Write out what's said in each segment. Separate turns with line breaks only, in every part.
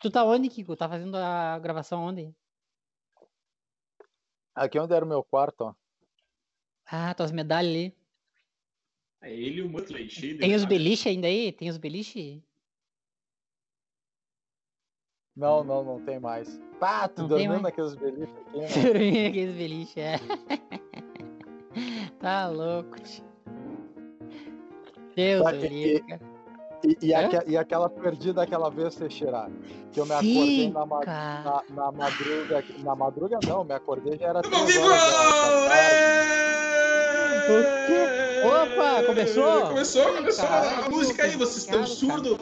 Tu tá onde, Kiko? Tá fazendo a gravação onde?
Aqui onde era o meu quarto, ó.
Ah, tuas medalhas ali.
É ele e o de
Tem os beliche ainda aí? Tem os beliche?
Não, não, não tem mais. Pá, tu
Não mais?
naqueles beliches aqui, né?
Dormir aqueles beliche, é. tá louco, tio. Deus do cara.
E, e, aque- e aquela perdida aquela vez, Teixeira, que eu me acordei
Sim,
na, na, na madruga. Na madruga não, me acordei já era
Tamo
três
vivo!
horas da- da tarde.
O quê? Opa, começou?
Começou, começou
Caralho,
a música aí, vocês estão surdos?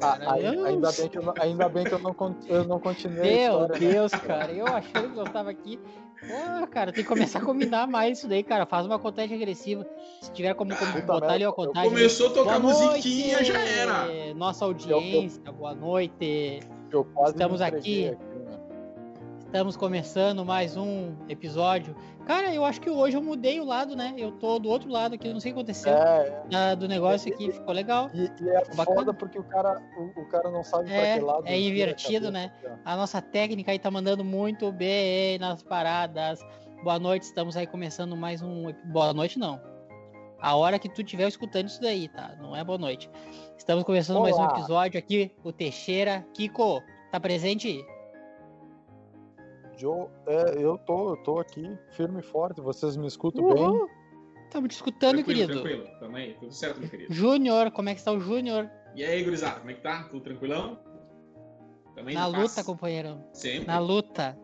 Ah,
Ah,
eu-
ainda, bem que eu não, ainda bem que eu não, eu não continuei a
Meu
né?
Deus, cara, eu achando que eu tava aqui. Pô, cara, tem que começar a combinar mais isso daí, cara. Faz uma contagem regressiva. Se tiver como, como
Puta
botar ali a contagem.
Começou a tocar
Boa
musiquinha,
noite,
já era.
Nossa audiência, boa noite.
Eu quase me
Estamos
entreguei
aqui.
Né?
Estamos começando mais um episódio. Cara, eu acho que hoje eu mudei o lado, né? Eu tô do outro lado aqui, não sei o que aconteceu
É, é.
do negócio aqui, ficou legal.
E, e é
Bacana.
foda porque o cara, o, o cara não sabe
É,
pra que lado.
é invertido,
cabeça, cara.
A nossa técnica aí tá mandando muito bem nas paradas. Boa noite, estamos aí começando mais um. Boa noite, não. A hora que tu estiver escutando isso daí, tá? Não é boa noite. Estamos começando mais um
Olá.
episódio aqui. O Teixeira. Kiko, tá presente?
Joe, é, eu tô, eu tô aqui firme e forte. Vocês me escutam bem?
Uhul. Estamos te escutando,
Tranquilo,
querido.
tranquilo. Tamo aí, tudo certo, meu querido.
Júnior, como é que está o Júnior?
E aí, gurizada, como é que tá? Tudo tranquilão? Também
Na
paz?
luta, companheiro.
Sempre.
Na luta.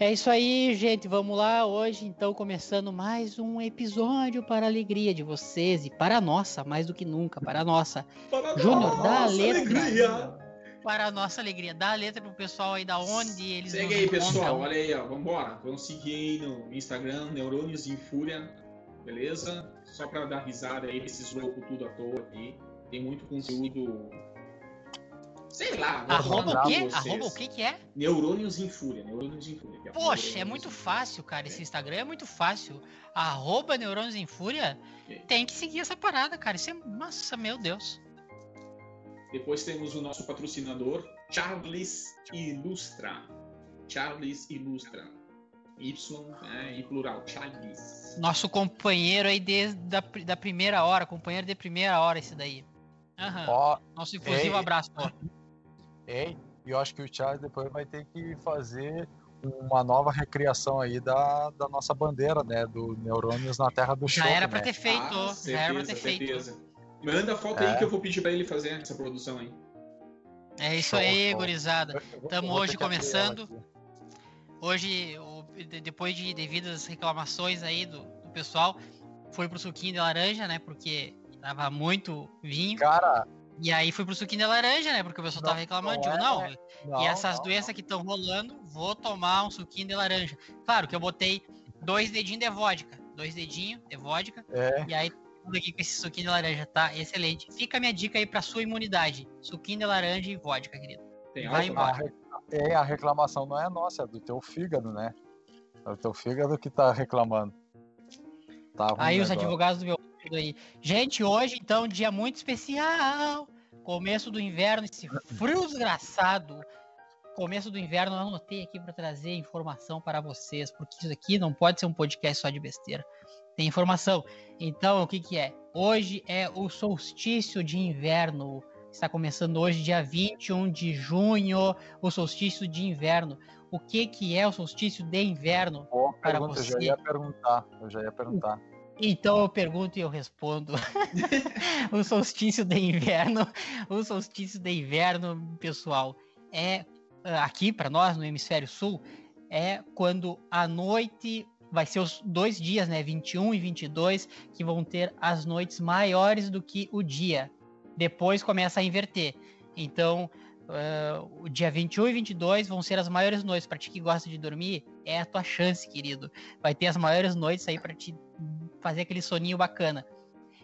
É isso aí, gente. Vamos lá. Hoje, então, começando mais um episódio para a alegria de vocês e para a nossa, mais do que nunca, para a nossa.
Para
Júnior, dá a letra.
alegria.
Para a nossa alegria. Dá a letra pro pessoal aí da onde eles
Segue aí, pessoal.
encontram.
Olha aí, ó. Vambora. Vamos seguir aí no Instagram, Neurônios em Fúria. Beleza? Só pra dar risada aí desses loucos tudo à toa aqui. Tem muito conteúdo. Sei lá.
Arroba o quê? Arroba o que que é?
Neurônios em Fúria. Neurônios em Fúria. ó.
Poxa, é muito
em
fácil, cara. Esse Instagram é muito fácil. Arroba Neurônios em Fúria. Tem que seguir essa parada, cara. Isso é. Nossa, meu Deus.
Depois temos o nosso patrocinador, Charles Ilustra. Charles Ilustra. Y né, em plural, Charles.
Nosso companheiro aí desde da, da primeira hora. Companheiro de primeira hora, esse daí. Aham.
Ó,
Nosso inclusivo
ei.
abraço. ó.
Ei, e eu acho que o Charles depois vai ter que fazer uma nova recriação aí da, da nossa bandeira, né? Do Neurônios na Terra do
Já
Choco,
era pra
né?
ter feito.
Ah,
já era pra ter
certeza,
feito.
Manda foto
É.
aí que eu vou pedir pra ele fazer essa produção aí.
É isso
Show,
aí,
show.
gurizada.
Vou
hoje começando. Hoje, o- de- depois de devidas reclamações aí do, do pessoal, foi pro suquinho de laranja, né? Porque tava muito vinho.
Cara,
E aí foi pro suquinho de laranja, né? Porque o pessoal
Não,
tava reclamando.
não é,
não,
né? não,
e essas
não,
doenças que estão rolando, vou tomar um suquinho de laranja. Claro que eu botei dois dedinhos de vodka. Dois dedinhos de vodka.
É,
E aí, tudo aqui com esse suquinho de laranja, tá? Excelente. Fica a minha dica aí pra sua imunidade. Suquinho de laranja e vodka, querido.
Tem
Vai embora.
a, re- é, a reclamação não é nossa, é do teu fígado, né? É o teu fígado que tá reclamando. Tá ruim
Aí os
agora.
advogados do meu aí. Gente, hoje, então, dia muito especial. Começo do inverno, esse frio desgraçado. Começo do inverno, eu anotei aqui para trazer informação para vocês, porque isso aqui não pode ser um podcast só de besteira. Tem informação. Então, o que que é? Hoje é o solstício de inverno. Está começando hoje, dia 21 de junho, o solstício de inverno. O que que é o solstício de inverno?
Boa
para
pergunta, eu já
você.
ia perguntar. Eu já ia perguntar.
Então eu pergunto e eu respondo. o solstício de inverno, o solstício de inverno, pessoal, é ah, aqui para nós no hemisfério sul é quando a noite vai ser os dois dias, né, 21 e 22, que vão ter as noites maiores do que o dia. Depois começa a inverter. Então, ah, o dia 21 e 22 vão ser as maiores noites. Para ti que gosta de dormir, é a tua chance, querido. Vai ter as maiores noites aí para te fazer aquele soninho bacana.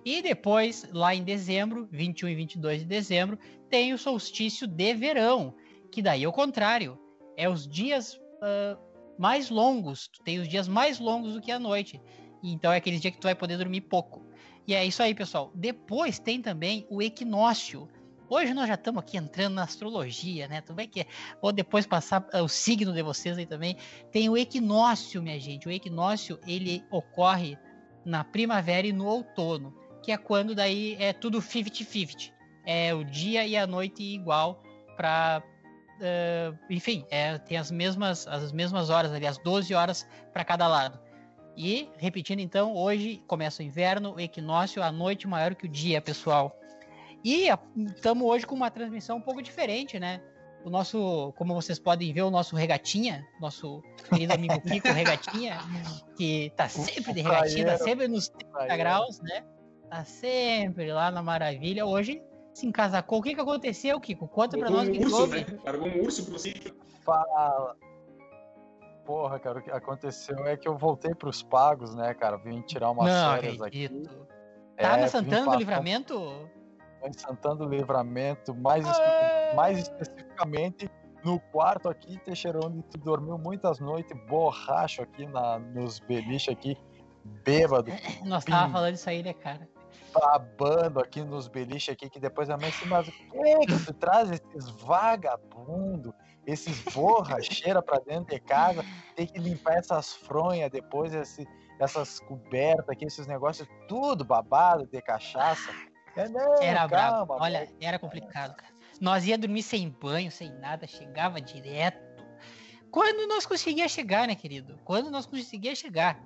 E depois, lá em dezembro, 21 e 22 de dezembro, tem o solstício de verão, que daí é o contrário. É os dias ah, mais longos. Tu tem os dias mais longos do que a noite. Então é aquele dia que tu vai poder dormir pouco. E é isso aí, pessoal. Depois tem também o equinócio, Hoje nós já estamos aqui entrando na astrologia, né? Bem que vou depois passar o signo de vocês aí também. Tem o equinócio, minha gente. O equinócio ele ocorre na primavera e no outono, que é quando daí é tudo 50-50. É o dia e a noite igual para uh, enfim, é, tem as mesmas as mesmas horas ali, as 12 horas para cada lado. E repetindo então, hoje começa o inverno, o equinócio, a noite maior que o dia, pessoal. E estamos hoje com uma transmissão um pouco diferente, né? O nosso, como vocês podem ver, o nosso regatinha, nosso querido amigo Kiko Regatinha, que tá sempre de regatinha, tá sempre nos 30 graus, né? Tá sempre lá na maravilha. Hoje se encasacou. O que que aconteceu, Kiko? Conta pra nós o que
urso, Né? Largou um urso pra você.
Fala. Porra, cara, o que aconteceu é que eu voltei pros pagos, né, cara? Vim tirar umas
Não,
férias
acredito.
aqui.
Tá
É,
na
vim
Santana do Livramento?
em Santana do Livramento, mais, espe- mais especificamente no quarto aqui, Teixeira, onde tu dormiu muitas noites, borracho aqui na, nos beliches aqui, bêbado,
Nós tava
Pim.
falando isso aí, né, cara?
Babando aqui nos beliches aqui, que depois a mãe se mas é que tu traz esses vagabundo, esses borracheira pra dentro de casa, tem que limpar essas fronhas depois, esse- essas cobertas aqui, esses negócios, tudo babado de cachaça. É, não,
Era brabo.
calma,
Olha, era complicado, cara. Nós ia dormir sem banho, sem nada, chegava direto. Quando nós conseguia chegar, né, querido? Quando nós conseguia chegar.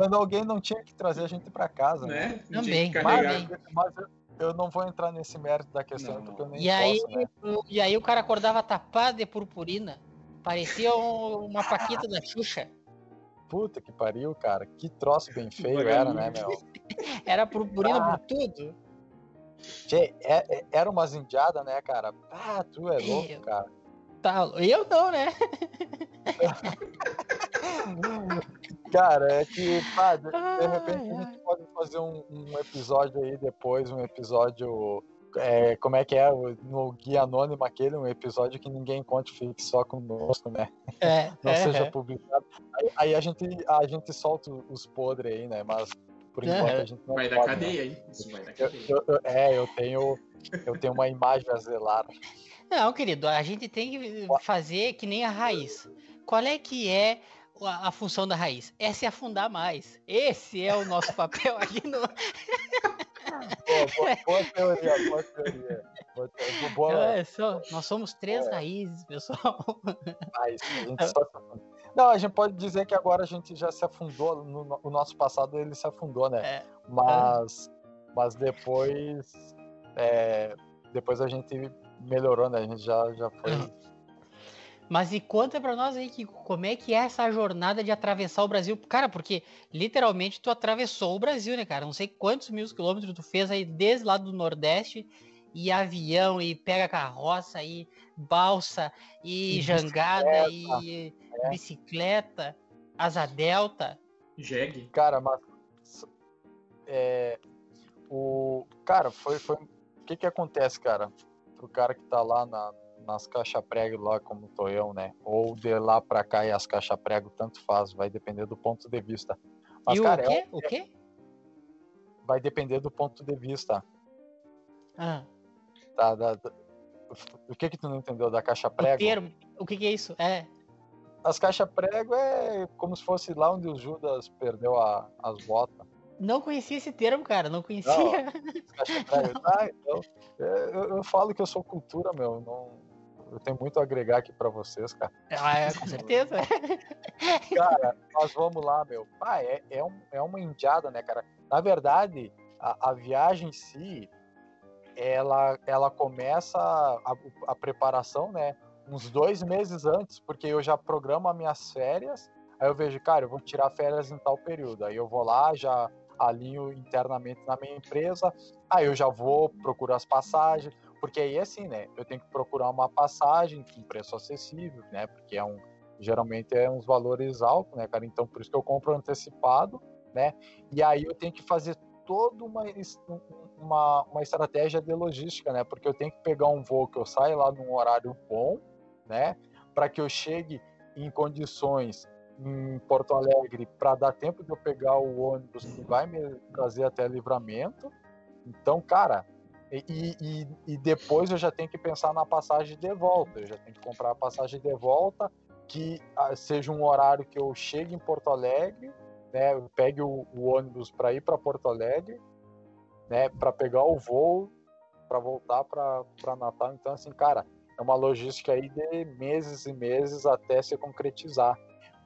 Quando alguém não tinha que trazer a gente pra casa, né?
Né?
Também,
Mas, mas eu, eu não vou entrar nesse mérito da questão,
Não.
porque eu nem
E aí,
posso, né?
o- e aí o cara acordava tapado de purpurina. Parecia um- uma paquita da Xuxa.
Puta que pariu, cara. Que troço bem feio era, né, meu?
Era purpurina
Ah.
por tudo.
Tchê, é- é- era umas indiadas, né, cara? Ah, tu é louco, cara.
Tá, eu não, né?
Cara, é que, pá, de, de
Ai,
repente a gente pode fazer um, um episódio aí depois, um episódio. é, como é que é? No Guia Anônimo aquele, um episódio que ninguém conte, fique só conosco, né?
É,
Não
é,
seja
é.
publicado. Aí, aí a, gente, a gente solta os podres aí, né? Mas por
É.
enquanto a gente não
Vai dar
pode, né?
cadeia, hein? Isso vai dar
Eu-
cadeia.
eu- eu- é, eu tenho, eu tenho uma imagem a zelar.
Não, querido, a gente tem que fazer que nem a raiz. Qual é que é a, a função da raiz? É se afundar mais. Esse é o nosso papel aqui no.
Boa, boa, teoria, boa teoria. Boa, teoria. boa
É, só- nós somos três raízes, pessoal.
mais, a gente só. Não, a gente pode dizer que agora a gente já se afundou, no, no- o nosso passado ele se afundou, né?
É.
Mas, mas depois, é, depois a gente melhorou, né? A gente já, já foi.
Mas e conta pra nós aí que como é que é essa jornada de atravessar o Brasil? Cara, porque literalmente tu atravessou o Brasil, né, cara? Não sei quantos mil quilômetros tu fez aí desde lá do Nordeste e avião e pega carroça e balsa e,
E
jangada e bicicleta, asa delta.
Jeg.
Cara, mas é, o cara foi, foi o que que acontece, cara? Pro cara que tá lá na, nas caixa prego lá como tô eu, né? Ou de lá pra cá e as caixa prego tanto faz, vai depender do ponto de vista. Mas
e
cara,
o
é
quê? O quê?
vai depender do ponto de vista.
Ah,
Tá, da- da- o que que tu não entendeu da caixa
o
prego?
termo. O que, que é isso? É.
As caixas prego é como se fosse lá onde o Judas perdeu a- as botas.
Não conhecia esse termo, cara. Não conhecia.
Ah, então, é, eu, eu falo que eu sou cultura, meu. Não, eu tenho muito a agregar aqui pra vocês, cara.
Ah, é, com certeza.
Cara, mas vamos lá, meu. Ah, é, é, um- é uma indiada, né, cara? Na verdade, a, a viagem em si, ela, ela começa a, a preparação, né? Uns dois meses antes, porque eu já programo as minhas férias. Aí eu vejo, cara, eu vou tirar férias em tal período. Aí eu vou lá, já alinho internamente na minha empresa. Aí eu já vou procurar as passagens. Porque aí, assim, né? Eu tenho que procurar uma passagem com preço acessível, né? Porque é um, geralmente é uns valores altos, né, cara? Então por isso que eu compro antecipado, né? E aí eu tenho que fazer toda uma, uma, uma estratégia de logística, né? Porque eu tenho que pegar um voo que eu saia lá num horário bom, né? Para que eu chegue em condições em Porto Alegre para dar tempo de eu pegar o ônibus que vai me trazer até livramento. Então, cara, E, e, e, depois eu já tenho que pensar na passagem de volta. Eu já tenho que comprar a passagem de volta, que ah, seja um horário que eu chegue em Porto Alegre, né? Eu pegue o, o ônibus para ir para Porto Alegre, né? Para pegar o voo, para voltar para Natal. Então, assim, cara, é uma logística aí de meses e meses até se concretizar.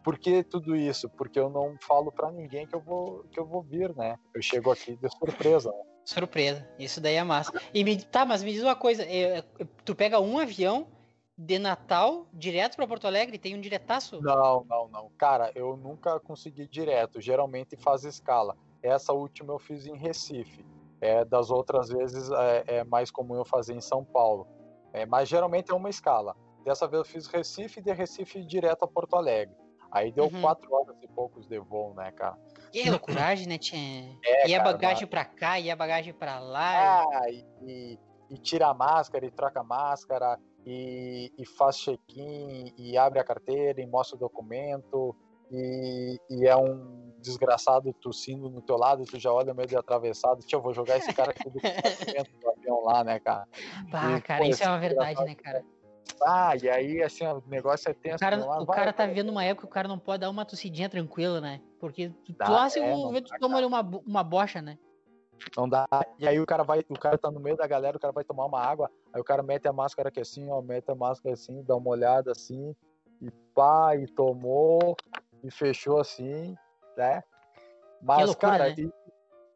Por que tudo isso? Porque eu não falo para ninguém que eu vou que eu vou vir, né? Eu chego aqui de surpresa. Né?
Surpresa. Isso daí é massa. E me, tá, mas me diz uma coisa, é, é, tu pega um avião de Natal direto para Porto Alegre? Tem um diretaço?
Não, não, não. Cara, eu nunca consegui direto. Geralmente faz escala. Essa última eu fiz em Recife. É, das outras vezes é, é mais comum eu fazer em São Paulo. É, mas geralmente é uma escala. Dessa vez eu fiz Recife e de Recife direto a Porto Alegre. Aí deu uhum. quatro horas e poucos de voo, né, cara?
Que loucuragem, né, Tchê? É, e a bagagem mas... pra cá, e a bagagem pra lá.
Ah, e, e, e tira a máscara, e troca a máscara, e, e faz check-in, e abre a carteira, e mostra o documento, e, e, é um desgraçado tossindo no teu lado, tu já olha meio de atravessado, tio, eu vou jogar esse cara aqui do, do avião lá, né, cara?
Bah, e, cara, pô, isso é uma verdade, né, cara?
Ah, e aí, assim, o negócio é tenso.
O cara, lá, o vai, cara tá vivendo uma época que o cara não pode dar uma tossidinha tranquila, né? Porque tu, dá, tu lá, se é, tu toma ali uma, uma bocha, né?
Não dá. E aí o cara vai, o cara tá no meio da galera, o cara vai tomar uma água, aí o cara mete a máscara aqui assim, ó, mete a máscara assim, dá uma olhada assim, e pá, e tomou, e fechou assim, né? Mas, loucura, cara, né? e,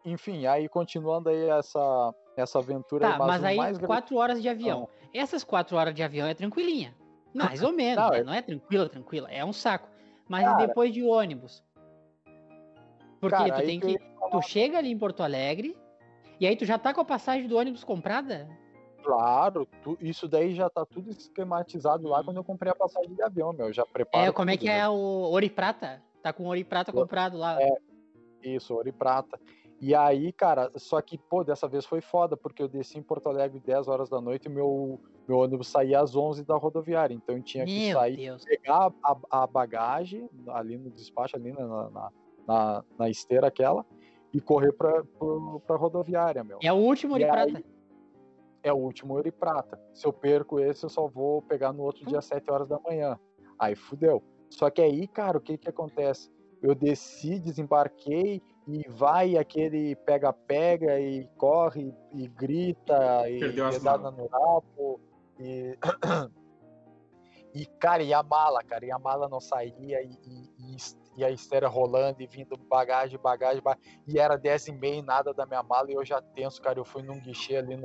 enfim, aí continuando aí essa, essa aventura.
Tá, mas aí quatro horas de avião. Ah. Essas quatro horas de avião é tranquilinha. Mais ou menos, não, né? é... não é tranquila, tranquila. É um saco. Mas cara, depois de ônibus? Porque cara, tu tem que. Tu chega ali em Porto Alegre e aí tu já tá com a passagem do ônibus comprada?
Claro, tu, isso daí já tá tudo esquematizado lá quando eu comprei a passagem de avião, meu. Já preparo.
É, como é que né? é o Ouro e Prata? Tá com Ouro e Prata comprado lá.
É, isso, Ouro e Prata. E aí, cara, só que, pô, dessa vez foi foda, porque eu desci em Porto Alegre 10 horas da noite e meu, meu ônibus saía às 11 da rodoviária. Então eu tinha que meu sair, Deus. pegar a, a, bagagem ali no despacho, ali na, na, na, na esteira aquela, e correr pra, pra, pra rodoviária, meu.
É o último de prata.
É o último ouro e prata. Se eu perco esse, eu só vou pegar no outro hum. dia às 7 horas da manhã. Aí fudeu. Só que aí, cara, o que que acontece? Eu desci, desembarquei e vai aquele pega-pega e corre e grita e pedada no rabo e e cara e a mala cara e a mala não saía e, e, e a esteira rolando e vindo bagagem, bagagem, bagagem e era 10 e meia nada da minha mala e eu já tenso, cara, eu fui num guichê ali,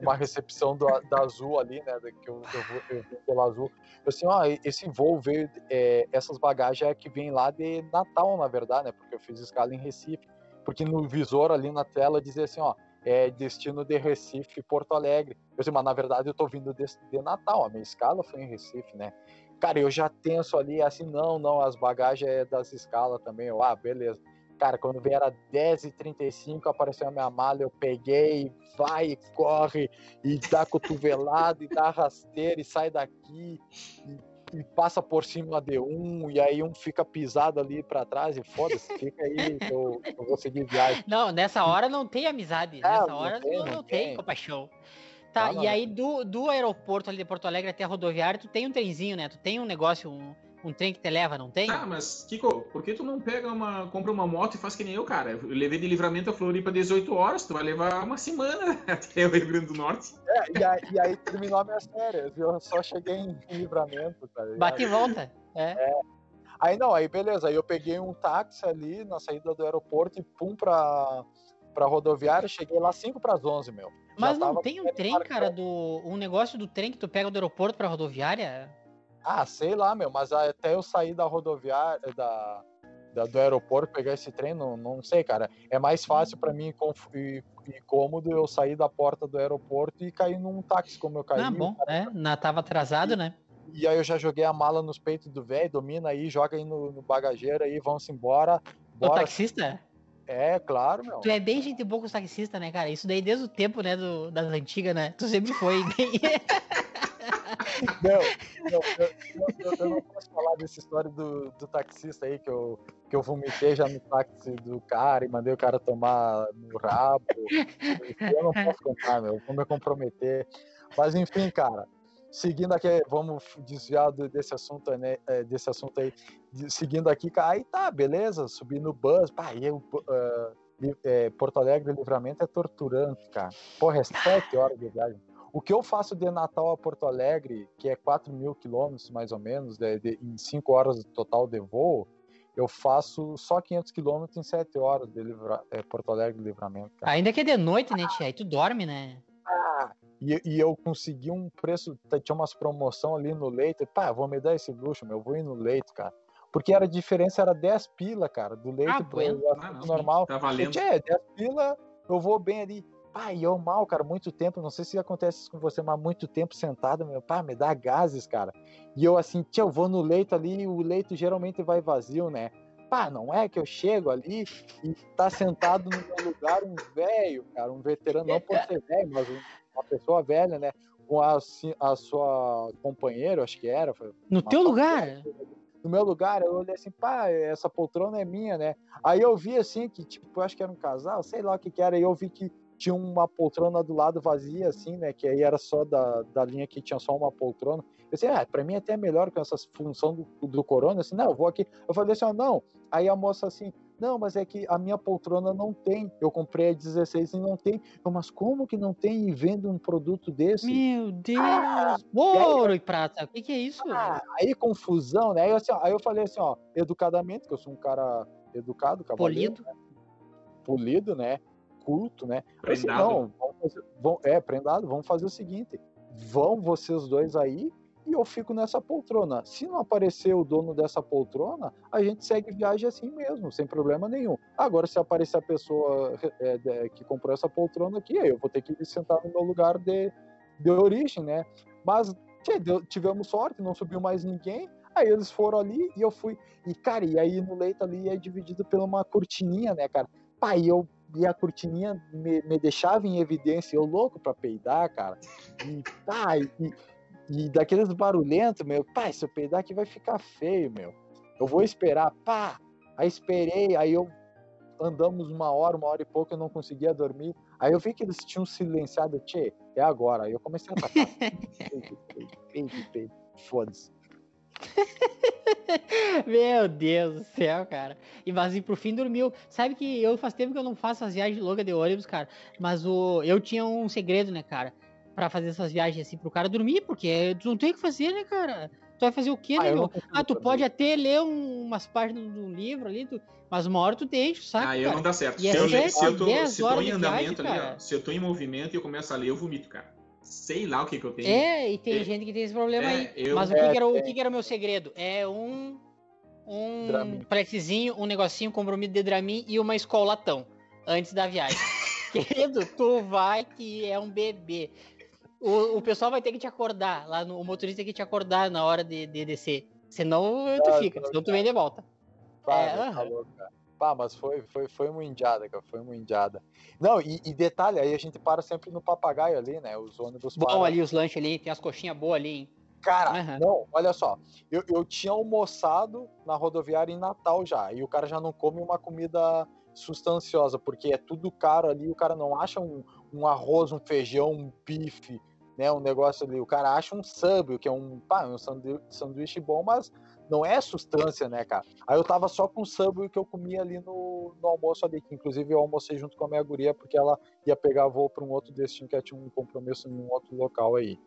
numa recepção do, da Azul ali, né, que eu, eu, eu, pela Azul, eu assim, ó, esse voo veio, é, essas bagagens é que vem lá de Natal, na verdade, né, porque eu fiz escala em Recife, porque no visor ali na tela dizia assim, ó, é destino de Recife, Porto Alegre. Eu disse, mas na verdade eu tô vindo de, de Natal, a minha escala foi em Recife, né? Cara, eu já tenso ali, assim, não, não, as bagagens é das escalas também. Eu, ah, beleza. Cara, quando veio era 10h35, apareceu a minha mala, eu peguei, vai, corre, e dá cotovelado, e dá rasteira, e sai daqui, e, e, passa por cima de um, e aí um fica pisado ali para trás, e foda-se, fica aí, eu, eu vou seguir viagem.
Não, nessa hora não tem amizade, nessa não hora tem, não, não, tem, tem compaixão. Tá, e aí do, do aeroporto ali de Porto Alegre até a rodoviária, tu tem um trenzinho, né? Tu tem um negócio, um, um trem que te leva, não tem?
Ah, mas, Kiko, por que tu não pega uma. compra uma moto e faz que nem eu, cara? Eu levei de livramento a Floripa 18 horas, tu vai levar uma semana até o Rio Grande do Norte.
É, e aí, e aí terminou minhas férias, eu só cheguei em livramento, tá ligado?
Bate e volta. É. é.
Aí não, aí beleza, aí eu peguei um táxi ali na saída do aeroporto e pum pra, pra rodoviária, cheguei lá 5 para as 11, meu.
Mas não tem um trem, cara, do um negócio do trem que tu pega do aeroporto pra rodoviária?
Ah, sei lá, meu, mas até eu sair da rodoviária, da, da do aeroporto, pegar esse trem, não, não sei, cara. É mais fácil para mim e, e, cômodo eu sair da porta do aeroporto e cair num táxi como eu caí.
Ah, bom, é, na, tava atrasado,
e,
né?
E aí eu já joguei a mala nos peitos do velho, domina aí, joga aí no, no bagageiro aí, vamos embora.
Bora. O taxista?
É, claro, meu.
Tu é bem gente boa com os taxistas, né, cara? Isso daí desde o tempo, né, do, das antigas, né? Tu sempre foi bem...
não, eu, eu, eu, não posso falar dessa história do, do taxista aí, que eu, que eu vomitei já no táxi do cara e mandei o cara tomar no rabo. Eu não posso contar, meu, vou me comprometer. Mas enfim, cara, seguindo aqui, vamos desviar desse assunto, né, é, desse assunto aí, seguindo aqui, aí tá, beleza, subi no bus, pá, eu, uh, é, Porto Alegre Livramento é torturante, cara. Porra, é sete horas de viagem. O que eu faço de Natal a Porto Alegre, que é 4 mil quilômetros mais ou menos, de, de, em 5 horas total de voo, eu faço só 500 quilômetros em 7 horas de livra, é, Porto Alegre Livramento.
Cara. Ainda que é de noite, né, tia? Aí tu dorme, né?
E, e, eu consegui um preço, tinha umas promoção ali no leito. Pá, vou me dar esse luxo, meu, eu vou ir no leito, cara. Porque era a diferença era 10 pila, cara, do leito ah, pro ah, não, normal.
Tá valendo.
Eu, 10 pila, eu vou bem ali. E eu mal, cara, muito tempo, não sei se acontece isso com você, mas muito tempo sentado, meu pai, me dá gases, cara. E eu assim, tia, eu vou no leito ali, o leito geralmente vai vazio, né? Pá, não é que eu chego ali e tá sentado no meu lugar um velho, cara, um veterano, não por ser velho, mas uma pessoa velha, né? Com a, a sua companheira, acho que era.
No teu lugar?
no meu lugar, eu olhei assim, pá, essa poltrona é minha, né? Aí eu vi assim que, tipo, acho que era um casal, sei lá o que que era, e eu vi que tinha uma poltrona do lado vazia, assim, né? Que aí era só da, da linha que tinha só uma poltrona. Eu disse, ah, pra mim até é melhor com essa função do, do corona, assim, não, eu vou aqui. Eu falei assim, ó, não. Aí a moça assim, não, mas é que a minha poltrona não tem. Eu comprei a 16 e não tem. Eu, mas como que não tem e vendo um produto desse?
Meu Deus! Ah, Ouro e prata, o que, que, é isso?
Ah, aí confusão, né? Aí, assim, ó, aí, eu falei assim, ó, educadamente, que eu sou um cara educado,
Polido.
Né? Polido, né? Culto, né? Assim, não, vamos fazer, vamos, é, prendado, vamos fazer o seguinte. Vão vocês dois aí e eu fico nessa poltrona. Se não aparecer o dono dessa poltrona, a gente segue viagem assim mesmo, sem problema nenhum. Agora, se aparecer a pessoa é, que comprou essa poltrona aqui, eu vou ter que sentar no meu lugar de, de origem, né? Mas tchê, tivemos sorte, não subiu mais ninguém. Aí eles foram ali e eu fui. E, cara, e aí no leito ali é dividido por uma cortininha, né, cara? Pai, eu e a cortininha me, me, deixava em evidência, eu louco pra peidar, cara. E, tá, e, e daqueles barulhentos, meu, pai, se eu peidar aqui vai ficar feio, meu. Eu vou esperar, pá. Aí esperei, aí eu andamos uma hora, uma hora e pouco, eu não conseguia dormir. Aí eu vi que eles tinham silenciado, tchê, é agora. Aí eu comecei a tapar. Foda-se.
Meu Deus do céu, cara. E mas e pro fim dormiu. Sabe que eu faz tempo que eu não faço as viagens longas de ônibus, cara. Mas o eu tinha um segredo, né, cara? Para fazer essas viagens assim pro cara dormir, porque tu não tem o que fazer, né, cara? Tu vai fazer o quê, ah, né, meu? Ah, tu pode até ler um, umas páginas do livro ali, tu, mas uma hora tu deixa, sabe?
Ah, eu não dá certo.
É
se, eu, se, eu, tô, se tô em andamento viagem, ali, ó, se eu tô em movimento e eu começo a ler, eu vomito, cara. Sei lá o que, que eu tenho.
É, e tem é, gente que tem esse problema é, aí. Eu, mas o, que, que, era, o que, que era o meu segredo? É um um plexizinho, um negocinho, compromisso de Dramin e uma escolatão antes da viagem. Querido, tu vai que é um bebê o, o pessoal vai ter que te acordar, lá no, o motorista tem que te acordar na hora de, de descer. Senão tu fica, senão tu vem de volta.
Pá, é, falou, cara. Pá, mas foi, foi, foi uma indiada, cara. Foi uma indiada. Não, e, e, detalhe, aí a gente para sempre no papagaio ali, né? Os ônibus
Bom param. ali os lanches ali, tem as coxinhas boas ali, hein?
Cara, uhum. não, olha só. Eu, eu tinha almoçado na rodoviária em Natal já. E o cara já não come uma comida sustanciosa, porque é tudo caro ali. O cara não acha um, um arroz, um feijão, um bife, né, um negócio ali, o cara acha um sub, que é um, pá, um sanduíche bom, mas não é substância, né, cara? Aí eu tava só com o sub que eu comia ali no, no almoço ali, que inclusive eu almocei junto com a minha guria, porque ela ia pegar voo para um outro destino que tinha um compromisso em um outro local aí.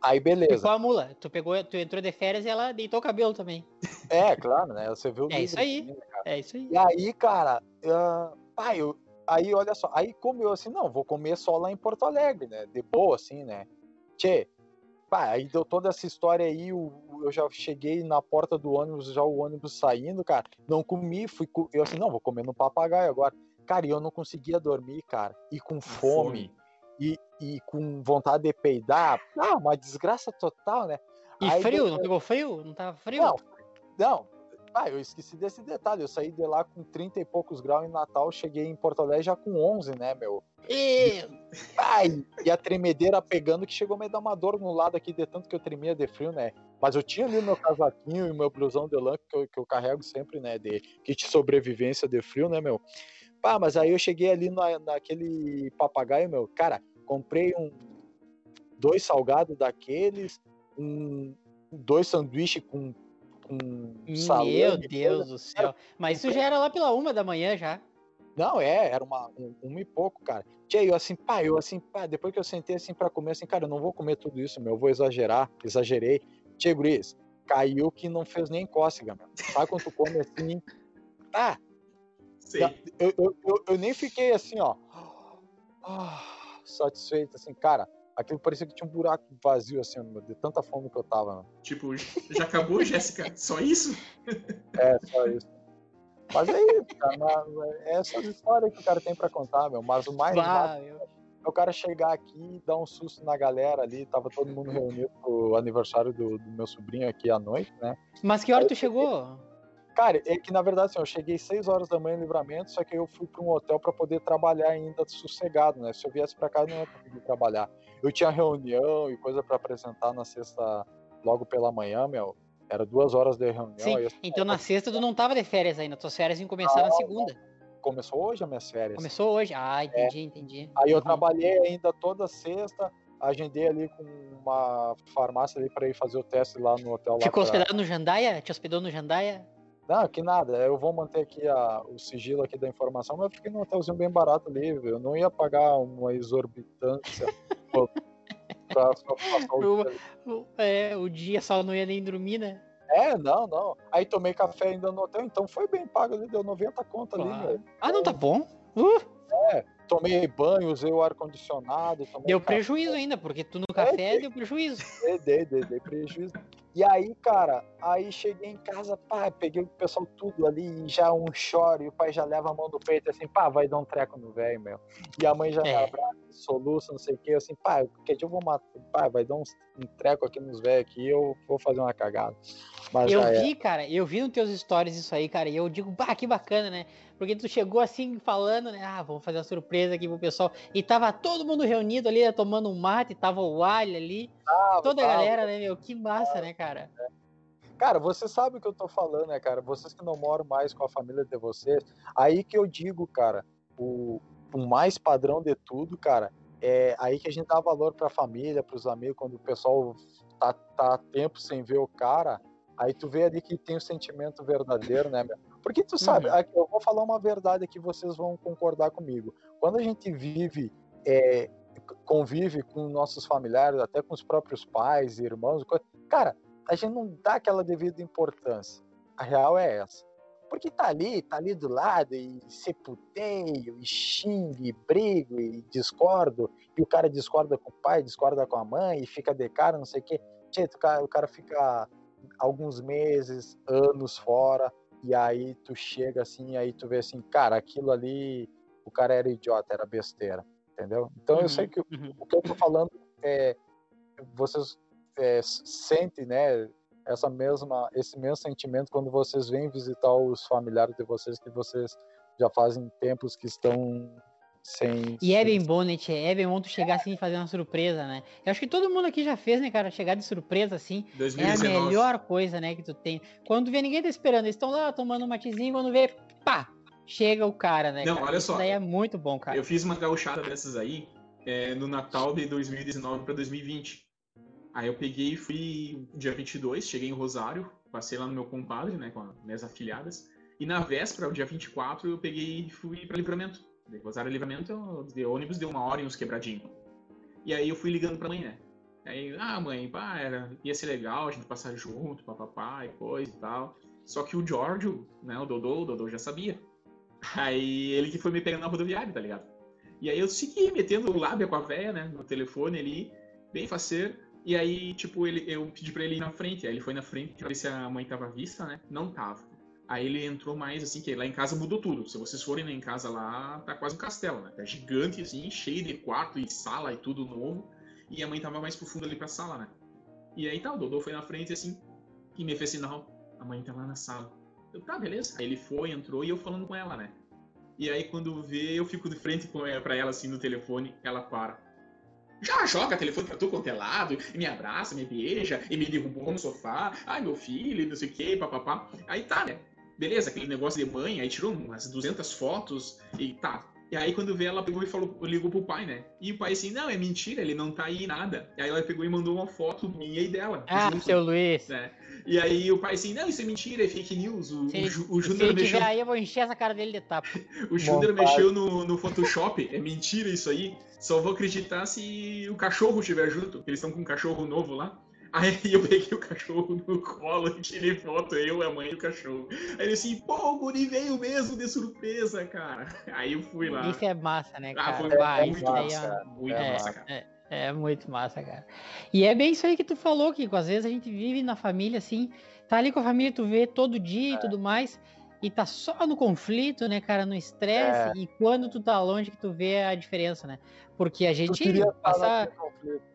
Aí beleza.
Ficou a mula. Tu pegou, tu entrou de férias e ela deitou o cabelo também.
É, claro, né? Você viu o
É isso aí. Assim, né, é isso aí.
E aí, cara, uh, pai, eu, Aí, olha só, aí comeu assim, não, vou comer só lá em Porto Alegre, né? De boa, assim, né? Tchê, pá, aí deu toda essa história aí, eu, eu já cheguei na porta do ônibus, já o ônibus saindo, cara, não comi, fui, eu assim, não, vou comer no papagaio agora. Cara, e eu não conseguia dormir, cara, e com fome, fome. E, e com vontade de peidar, ah, uma desgraça total, né?
E aí, frio, não pegou frio? Não tava frio?
Não, não, Ah, eu esqueci desse detalhe. Eu saí de lá com 30 e poucos graus em Natal, cheguei em Porto Alegre já com 11, né, meu? E, ai, e a tremedeira pegando que chegou a me dar uma dor no lado aqui, de tanto que eu tremia de frio, né? Mas eu tinha ali meu casaquinho e meu blusão de lã que eu, que eu carrego sempre, né? De kit sobrevivência de frio, né, meu? Pá, mas aí eu cheguei ali na, naquele papagaio, meu. Cara, comprei um dois salgados daqueles, um, dois sanduíches com, com
Meu Deus do céu. Mas isso já era lá pela uma da manhã já.
Não, é, era uma, um, um e pouco, cara. Tia, eu assim, pá, eu assim, pá, depois que eu sentei assim pra comer, assim, cara, eu não vou comer tudo isso, meu, eu vou exagerar, exagerei. Tia, Gris, caiu que não fez nem cócega, meu. Sabe quando tu come assim, ah, eu, eu, eu, eu, nem fiquei assim, ó, satisfeito, assim, cara, aquilo parecia que tinha um buraco vazio, assim, de tanta fome que eu tava. Meu.
Tipo, já acabou, Jéssica? Só isso?
É, só isso. Mas é isso, cara. É essas histórias que o cara tem pra contar, meu. Mas o mais bah, eu... é o cara chegar aqui e dar um susto na galera ali. Tava todo mundo reunido pro aniversário do, do meu sobrinho aqui à noite, né?
Mas que hora Aí tu chegou?
Cara, é que na verdade assim, eu cheguei 6 horas da manhã em livramento, só que eu fui para um hotel para poder trabalhar ainda sossegado, né? Se eu viesse para cá, eu não ia conseguir trabalhar. Eu tinha reunião e coisa para apresentar na sexta, logo pela manhã, meu. Era duas horas de reunião.
Sim, então na sexta tu não tava de férias ainda, tuas férias iam começar na segunda.
Começou hoje as minhas férias.
Começou hoje? Ah, entendi, é. entendi.
Aí eu uhum. trabalhei ainda toda sexta, agendei ali com uma farmácia ali para ir fazer o teste lá no hotel.
Ficou hospedado pra... no Jandaia? Te hospedou no Jandaia?
Não, que nada, eu vou manter aqui a, o sigilo aqui da informação, mas eu fiquei num hotelzinho bem barato ali, eu não ia pagar uma exorbitância
pra, passar o, o, é, o dia só não ia nem dormir, né?
É, não, não. Aí tomei café ainda no hotel, então foi bem pago ali, deu 90 conto ali.
Né? Ah, não tá bom? Uh.
É, tomei banho, usei o ar-condicionado.
Deu prejuízo ainda, porque tu no café é, deu prejuízo.
Dei, dei, dei, dei prejuízo. E aí, cara, aí cheguei em casa, pá, peguei o pessoal tudo ali já um choro, e o pai já leva a mão do peito assim, pá, vai dar um treco no velho, meu. E a mãe já é. abraça, soluça, não sei o que, assim, pá, que dia eu vou matar, pá, vai dar um, um treco aqui nos velhos aqui, eu vou fazer uma cagada.
Mas eu vi, é. cara, eu vi nos teus stories isso aí, cara, e eu digo, pá, que bacana, né? Porque tu chegou assim falando, né? Ah, vamos fazer uma surpresa aqui pro pessoal. E tava todo mundo reunido ali, né, tomando um mate, tava o Alho ali. Toda a galera, né, meu? Que massa, né, cara?
Cara, você sabe o que eu tô falando, né, cara? Vocês que não moram mais com a família de vocês, aí que eu digo, cara, o, o mais padrão de tudo, cara, é aí que a gente dá valor pra família, pros amigos, quando o pessoal tá, tá tempo sem ver o cara, aí tu vê ali que tem o um sentimento verdadeiro, né, meu? Porque tu sabe, uhum. eu vou falar uma verdade que vocês vão concordar comigo. Quando a gente vive, é, convive com nossos familiares, até com os próprios pais, irmãos, cara, a gente não dá aquela devida importância. A real é essa. Porque tá ali, tá ali do lado, e se puteio, e xingue, e brigo, e discordo, e o cara discorda com o pai, discorda com a mãe, e fica de cara, não sei o quê. Gente, o cara, o cara fica alguns meses, anos fora, e aí tu chega assim, e aí tu vê assim, cara, aquilo ali, o cara era idiota, era besteira, entendeu? Então uhum, eu sei que uhum. o que eu tô falando é, vocês é, sentem, né, essa mesma, esse mesmo sentimento quando vocês vêm visitar os familiares de vocês que vocês já fazem tempos que estão sem,
e é bem bom, né, Tchê? É bem bom tu chegar assim e fazer uma surpresa, né? Eu acho que todo mundo aqui já fez, né, cara? Chegar de surpresa assim. 2019. É a melhor coisa, né, que tu tem. Quando tu vê ninguém tá esperando, eles estão lá tomando um matezinho, quando vê, pá! Chega o cara, né?
Não,
cara?
olha só.
Isso daí é muito bom, cara.
Eu fiz uma gauchada dessas aí é, no Natal de 2019 para 2020. Aí eu peguei e fui dia 22, cheguei em Rosário, passei lá no meu compadre, né, com as minhas afilhadas. E na véspera, o dia 24, eu peguei e fui para Livramento. De Rosário Livramento, de ônibus deu uma hora e uns quebradinhos. E aí eu fui ligando pra mãe, né? Aí, ah, mãe, pá, era, ia ser legal a gente passar junto, papapá e coisa e tal. Só que o Giorgio, né, o Dodô, o Dodô já sabia. Aí ele que foi me pegando na rodoviária, tá ligado? E aí eu segui metendo o lábia com a véia, né, no telefone ali, bem faceiro. E aí, tipo, ele, eu pedi pra ele ir na frente. Aí ele foi na frente pra ver se a mãe tava vista, né? Não tava. Aí ele entrou mais assim, que lá em casa mudou tudo. Se vocês forem lá em casa lá, tá quase um castelo, né? Tá gigante, assim, cheio de quarto e sala e tudo novo. E a mãe tava mais profunda ali pra sala, né? E aí tá, o Dodô foi na frente assim, e me fez sinal. A mãe tá lá na sala. Eu, tá, beleza. Ele foi, entrou e eu falando com ela, né? E aí quando vê, eu fico de frente ela, pra ela assim no telefone, ela para. Já joga telefone pra tu quanto é lado, e me abraça, me beija, e me derrubou no sofá. Ai, meu filho, não sei o que, papapá. Aí tá, né? Beleza, aquele negócio de mãe, aí tirou umas 200 fotos, e tá, e aí, quando vê, ela pegou e falou, ligou pro pai, né? E o pai assim, não, é mentira, ele não tá aí nada. E aí ela pegou e mandou uma foto minha e dela.
Ah, junto, seu Luiz.
Né? E aí o pai assim, não, isso é mentira, é fake news. O,
se,
o, o Júnior
se mexeu... aí, eu vou encher essa cara dele de tapa.
o Júnior mexeu no, no Photoshop, é mentira isso aí. Só vou acreditar se o cachorro estiver junto, eles estão com um cachorro novo lá. Aí eu peguei o cachorro no colo e tirei foto, eu, a mãe e o cachorro. Aí ele assim, pô, o guri veio mesmo de surpresa, cara. Aí eu fui lá.
Isso é massa, né, cara?
Ah, foi
Vai,
muito
aí
massa,
é-.
Muito
é,
massa, cara.
é, é muito massa, cara. E é bem isso aí que tu falou, Kiko. Às vezes a gente vive na família assim, tá ali com a família, tu vê todo dia e tudo mais, e tá só no conflito, né, cara, no estresse, e quando tu tá longe que tu vê a diferença, né? Porque a gente passa.
conflito.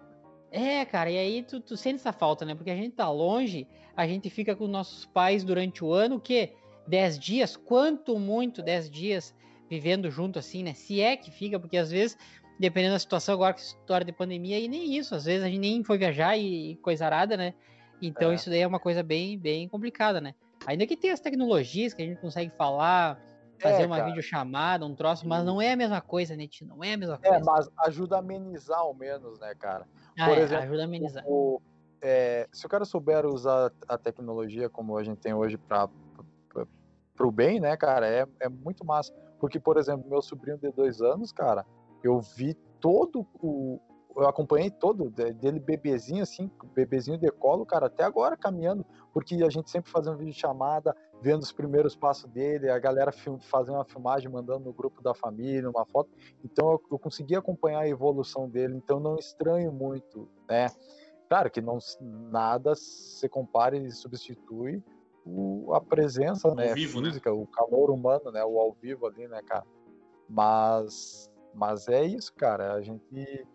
É, cara, e aí tu, tu sente essa falta, né? Porque a gente tá longe, a gente fica com nossos pais durante o ano, o quê? 10 dias, quanto muito 10 dias vivendo junto assim, né? Se é que fica, porque às vezes, dependendo da situação, agora essa história de pandemia, e nem isso, às vezes a gente nem foi viajar e, e coisa arada, né? Então
É.
isso daí é uma coisa bem, bem complicada, né? Ainda que tem as tecnologias que a gente consegue falar, fazer
É,
uma
cara.
videochamada, um troço, mas não é a mesma coisa, né, Tio? Não é a mesma
É,
coisa.
mas ajuda a amenizar ao menos, né, cara?
Ah,
por
é,
exemplo,
ajuda a amenizar.
O- é, se o cara souber usar a tecnologia como a gente tem hoje para o bem, né, cara, é, é muito massa. Porque, por exemplo, meu sobrinho de dois anos, cara, eu vi todo o. Eu acompanhei todo, de- dele bebezinho, assim, bebezinho de colo, cara, até agora caminhando, porque a gente sempre fazendo vídeo chamada, vendo os primeiros passos dele, a galera fazendo uma filmagem, mandando no grupo da família, uma foto. Então eu, eu consegui acompanhar a evolução dele, então não estranho muito, né? Claro que não nada se compare e substitui o- a presença, né,
vivo, né?
física, o calor humano, né, o ao vivo ali, né, cara. Mas mas é isso, cara. A gente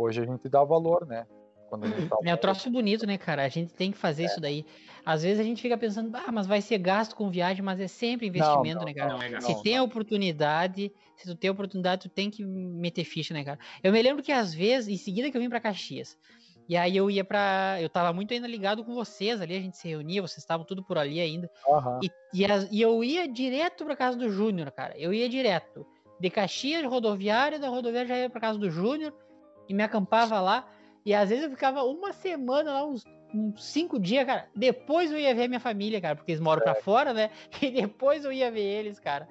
hoje a gente dá valor, né? Quando tá
É um troço bonito, né, cara? A gente tem que
É.
fazer isso daí. Às vezes a gente fica pensando, ah, mas vai ser gasto com viagem, mas é sempre investimento,
não,
né, cara?
Não é
se
não,
tem a oportunidade, se tu tem a oportunidade, tu tem que meter ficha, né, cara? Eu me lembro que às vezes, em seguida que eu vim pra Caxias, e aí eu ia pra. Eu tava muito ainda ligado com vocês ali, a gente se reunia, vocês estavam tudo por ali ainda.
Aham.
E, e, as- e eu ia direto pra casa do Júnior, cara. Eu ia direto. De Caxias, rodoviária, da rodoviária já ia pra casa do Júnior e me acampava lá. E às vezes eu ficava uma semana lá, uns, uns cinco dias, cara. Depois eu ia ver a minha família, cara, porque eles moram pra fora, né? E depois eu ia ver eles, cara.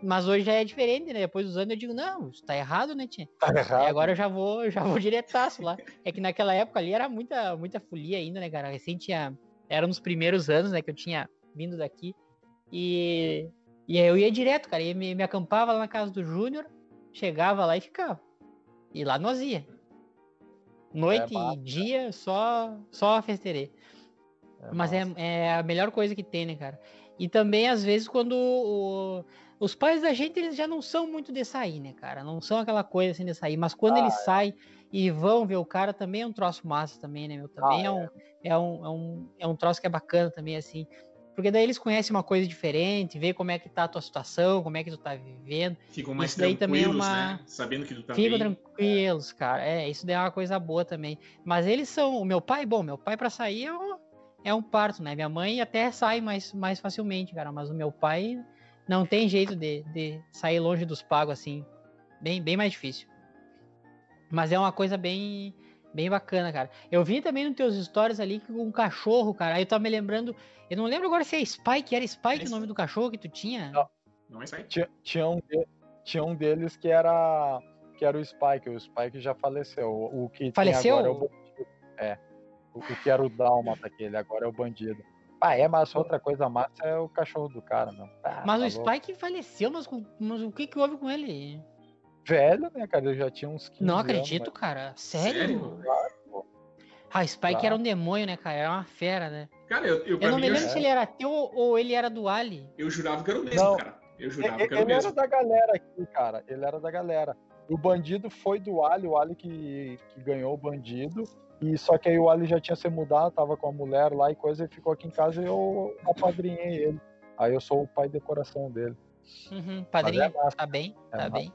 Mas hoje já é diferente, né? Depois dos anos eu digo, não, isso tá errado, né, tia?
Tá errado.
agora eu já vou, eu já vou diretaço lá. É que naquela época ali era muita, muita folia ainda, né, cara? Recém tinha. Era nos primeiros anos, né, que eu tinha vindo daqui. E, e aí eu ia direto, cara. Ia me, me acampava lá na casa do Júnior, chegava lá e ficava. E lá nós ia. Noite
massa.
e dia, só, só festerê.
É
Mas é, é a melhor coisa que tem, né, cara? E também, às vezes, quando o- os pais da gente, eles já não são muito de sair, né, cara? Não são aquela coisa assim de sair. Mas quando
Ah,
eles
é.
saem e vão ver o cara, também é um troço massa também, né, meu? Também
Ah,
é, um, é, um, é, um, é um troço que é bacana também, assim. Porque daí eles conhecem uma coisa diferente, vê como é que tá a tua situação, como é que tu tá vivendo.
Ficam mais
Isso daí também é
tranquilos,
uma-
né? Sabendo que tu tá
Ficam
bem.
tranquilos, cara. É, isso daí é uma coisa boa também. Mas eles são. O meu pai, bom, meu pai pra sair é um, é um parto, né? Minha mãe até sai mais, mais facilmente, cara. Mas o meu pai não tem jeito de, de sair longe dos pagos assim. Bem, bem mais difícil. Mas é uma coisa bem. Bem bacana, cara. Eu vi também nos teus stories ali com um cachorro, cara. Aí eu tava me lembrando. Eu não lembro agora se é Spike. Era Spike
É
o nome do cachorro que tu tinha?
Não.
Não é aí?
Tinha, tinha, um de- tinha um deles que era que era o Spike. O Spike já faleceu. O, o que tem
Faleceu?
agora é o bandido. É. O, o que era o Dálmata aquele, agora é o bandido. Ah, é, mas outra coisa massa é o cachorro do cara, meu. Ah,
Mas
tá
o
louco.
Spike faleceu, mas, mas o que que houve com ele?
Velho, né, cara? Ele já tinha uns 15
Não
anos,
acredito, cara. Sério?
Sério?
Ah, o Spike
Claro.
era um demônio, né, cara? Era uma fera, né?
Cara, eu, eu,
Eu não me
eu,
lembro se ele era teu ou ele era do Ali.
eu jurava que era o mesmo,
Não.
cara. Eu
mas-
jurava
Ele,
que era o
ele era
mesmo.
da galera aqui, cara. Ele era da galera. O bandido foi do Ali, o Ali que, que ganhou o bandido. E só que aí o Ali já tinha se mudado, tava com a mulher lá e coisa, e ficou aqui em casa e eu apadrinhei ele. Aí eu sou o pai de decoração dele.
Uhum, padrinho,
Mas é
tá bem,
É
tá
massa.
bem.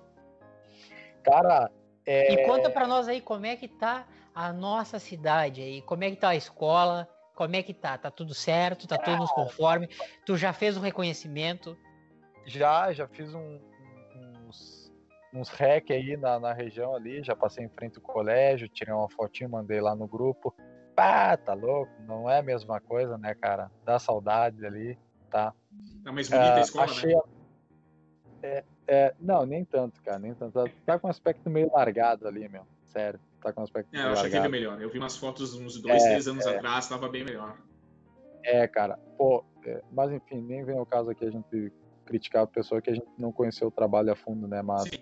Cara, é,
E conta pra nós aí como é que tá a nossa cidade aí, como é que tá a escola, como é que tá? Tá tudo certo, tá tudo nos conforme? Tu já fez o reconhecimento?
já, já fiz um- uns, uns rec aí na, na região ali, já passei em frente ao colégio, tirei uma fotinho, mandei lá no grupo. Pá, tá louco? Não é a mesma coisa, né, cara? Dá saudade ali, tá?
Tá mais bonita
Ah,
a escola,
achei
né?
É, é, não, nem tanto, cara, nem tanto. Tá- com um aspecto meio largado ali, meu. Sério, tá com um aspecto
É, eu achei que ele
largado.
melhor. Eu vi umas fotos uns dois,
É,
três anos atrás, tava bem melhor.
É, cara, pô, é, mas enfim, nem vem o caso aqui a gente criticar a pessoa que a gente não conheceu o trabalho a fundo, né? Mas,
Sim.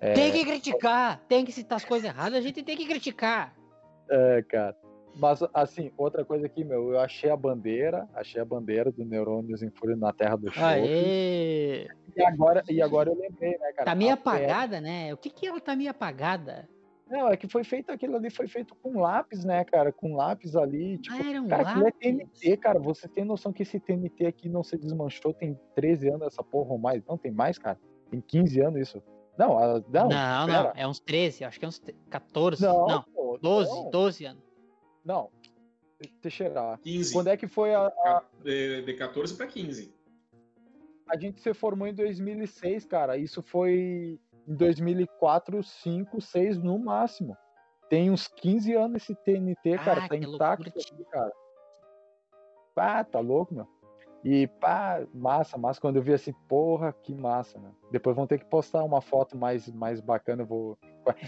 é,
Tem que criticar, tem que citar as coisas erradas, a gente tem que criticar.
é, cara. Mas, assim, outra coisa aqui, meu, eu achei a bandeira, achei a bandeira do Neurônios em Fúria na Terra do Show.
Aê!
E agora, e agora eu lembrei, né, cara?
Tá meio apagada, né? O que que ela tá meio apagada?
Não, é que foi feito aquilo ali, foi feito com lápis, né, cara? Com lápis ali, tipo,
Ah, era um
Cara, aquilo é
lápis.
TNT, cara. Você tem noção que esse TNT aqui não se desmanchou tem 13 anos essa porra ou mais? Não, tem mais, cara. Tem 15 anos isso. Não, a- não.
Não, não, é uns 13, acho que é uns 14.
Não,
Não,
pô,
12,
Não,
12 anos.
Não. Teixeira,
15.
quando é que foi a, a,
De, de 14 pra 15.
a gente se formou em 2006, cara. Isso foi em 2004, 5, 6 no máximo. Tem uns 15 anos esse TNT, cara.
Ah,
tá
que
intacto aqui, cara. Pá, tá louco, meu. E pá, massa, massa. Quando eu vi assim, porra, que massa, né? Depois vão ter que postar uma foto mais, mais bacana. Eu vou.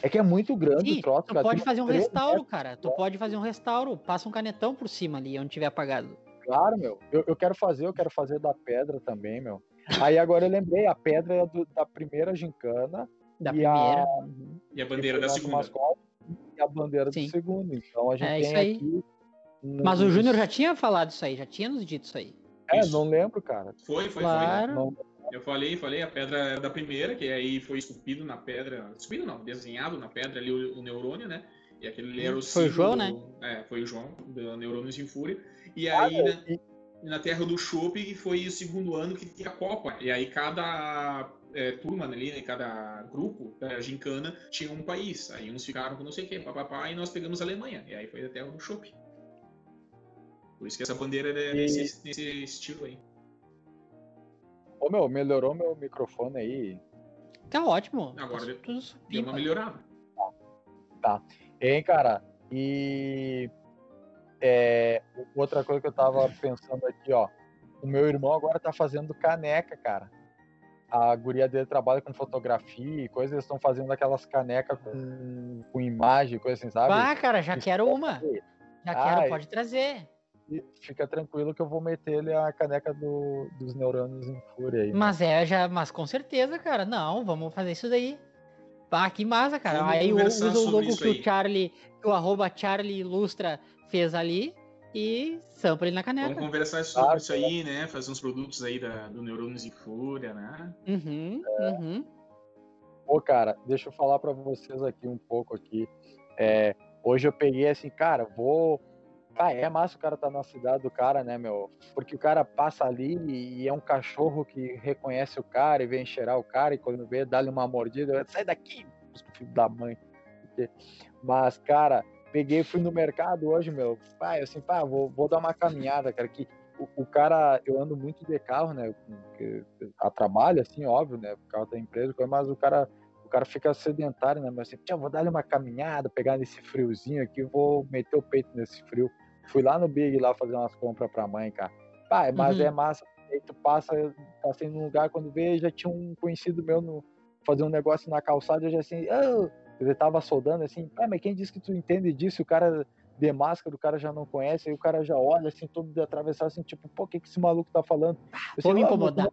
É que é muito grande
Sim,
o troço,
tu
cara.
pode fazer um restauro, cara. Tu pode fazer um restauro. Passa um canetão por cima ali, onde tiver apagado.
Claro, meu. Eu, eu quero fazer, eu quero fazer da pedra também, meu. Aí agora eu lembrei, a pedra é do- da primeira gincana.
Da
E a-
primeira. Uhum.
E a bandeira da segunda.
mascote, e a bandeira
Sim.
do segundo. Então a gente
É
tem
isso aí.
aqui. um-
Mas o Júnior já tinha falado isso aí, já tinha nos dito isso aí.
É,
Isso.
não lembro, cara.
Foi, foi,
Claro.
Não,
foi. Eu falei, falei, a pedra era da primeira, que aí foi esculpido na pedra. Esculpido não, desenhado na pedra ali o, o neurônio, né? E aquele ali era o
Foi o João, né?
É, foi o João, do Neurônios em Fúria. E
Ah,
aí,
meu,
né,
e-
na Terra do Chopp foi o segundo ano que tinha a Copa. E aí cada é, turma ali, né, cada grupo da gincana tinha um país. Aí uns ficaram com não sei o que, papapá, e nós pegamos a Alemanha. E aí foi a Terra do Chopp. Por isso que essa bandeira é
E-
nesse, nesse estilo aí.
Ô, meu, melhorou meu microfone aí.
Tá ótimo.
Agora
Tá
deu-
tudo
Deu
supimpa.
uma melhorada.
Hein, cara? E. é, outra coisa que eu tava pensando aqui, ó. O meu irmão agora tá fazendo caneca, cara. A guria dele trabalha com fotografia e coisas, eles estão fazendo aquelas canecas com, com imagem, coisa assim, sabe?
Ah, cara, já quero uma. Já quero,
Ai.
pode trazer.
Fica tranquilo que eu vou meter ele a caneca do- dos neurônios em fúria aí.
Mas é, já, mas com certeza, cara. Não, vamos fazer isso daí. Pá, que massa, cara.
Vamos
aí usa o logo que
aí.
o Charlie, que o arroba Charlie Ilustra fez ali e sampa ele na
Vamos
caneca.
conversar sobre
Ah,
isso aí, né? Fazer uns produtos aí da, do Neurônios em Fúria, né?
Uhum, uhum.
Pô, cara, deixa eu falar pra vocês aqui um pouco aqui. É, hoje eu peguei assim, cara, vou. Ah, é massa o cara tá na cidade do cara, né, meu? Porque o cara passa ali e é um cachorro que reconhece o cara e vem cheirar o cara e quando vê, dá-lhe uma mordida, sai daqui, filho da mãe. Mas, cara, peguei, fui no mercado hoje, meu. Pai, assim, pá, vou, vou dar uma caminhada, cara, que o, o cara, eu ando muito de carro, né? A trabalho, assim, óbvio, né? Por causa da empresa, mas o cara o cara fica sedentário, né? Mas assim, "Tia, vou dar uma caminhada, pegar nesse friozinho aqui, vou meter o peito nesse frio. Fui lá no Big lá fazer umas compras pra mãe, cara. Pai, mas
Uhum.
é massa. Aí tu passa, passei num lugar, quando vê, já tinha um conhecido meu no, fazer um negócio na calçada, eu já assim, oh! ele tava soldando assim, pai, mas quem disse que tu entende disso? O cara de máscara, o cara já não conhece, aí o cara já olha assim, todo de atravessar assim, tipo, pô, o que que esse maluco tá falando? Eu
Vou
assim,
me
"Ô,
incomodar.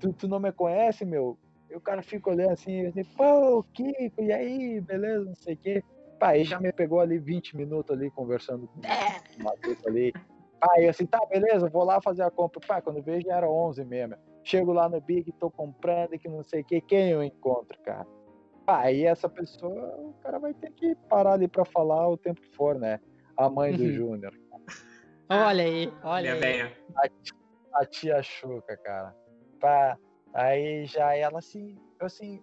tu, tu não me conhece, meu? E o cara fica olhando assim, assim, pô, Kiko, e aí, beleza, não sei o quê. Pá, aí já me pegou ali 20 minutos ali conversando com o maluco ali. Aí assim, tá, beleza, vou lá fazer a compra. Pá, quando eu vejo já era 11 mesmo. Chego lá no Big, tô comprando, que não sei o quê. Quem eu encontro, cara? Pá, aí essa pessoa, o cara vai ter que parar ali pra falar o tempo que for, né? A mãe do
Uhum.
Júnior.
Olha aí, olha
Minha
aí.
ideia.
a tia Chuca, cara. Pá, aí já ela assim, eu assim,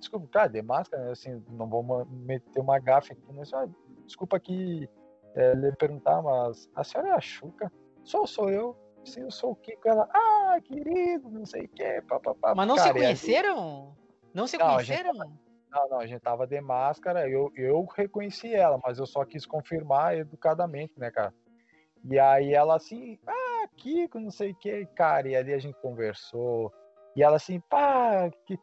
desculpa, cara, de máscara, né? Assim, não vou meter uma gafe aqui, mas ah, desculpa aqui é, lhe perguntar, mas a senhora é a Chuca? Sou, sou eu. Sim, eu sou o Kiko. Ela, ah, querido, não sei o quê, papapá.
Mas não se
Cara, e ali-
conheceram? Não se
Não,
conheceram?
Não, não, a gente tava de máscara, eu, eu reconheci ela, mas eu só quis confirmar educadamente, né, cara? E aí ela assim, ah, Kiko, não sei o que, cara, e ali a gente conversou, e ela assim, pá, que,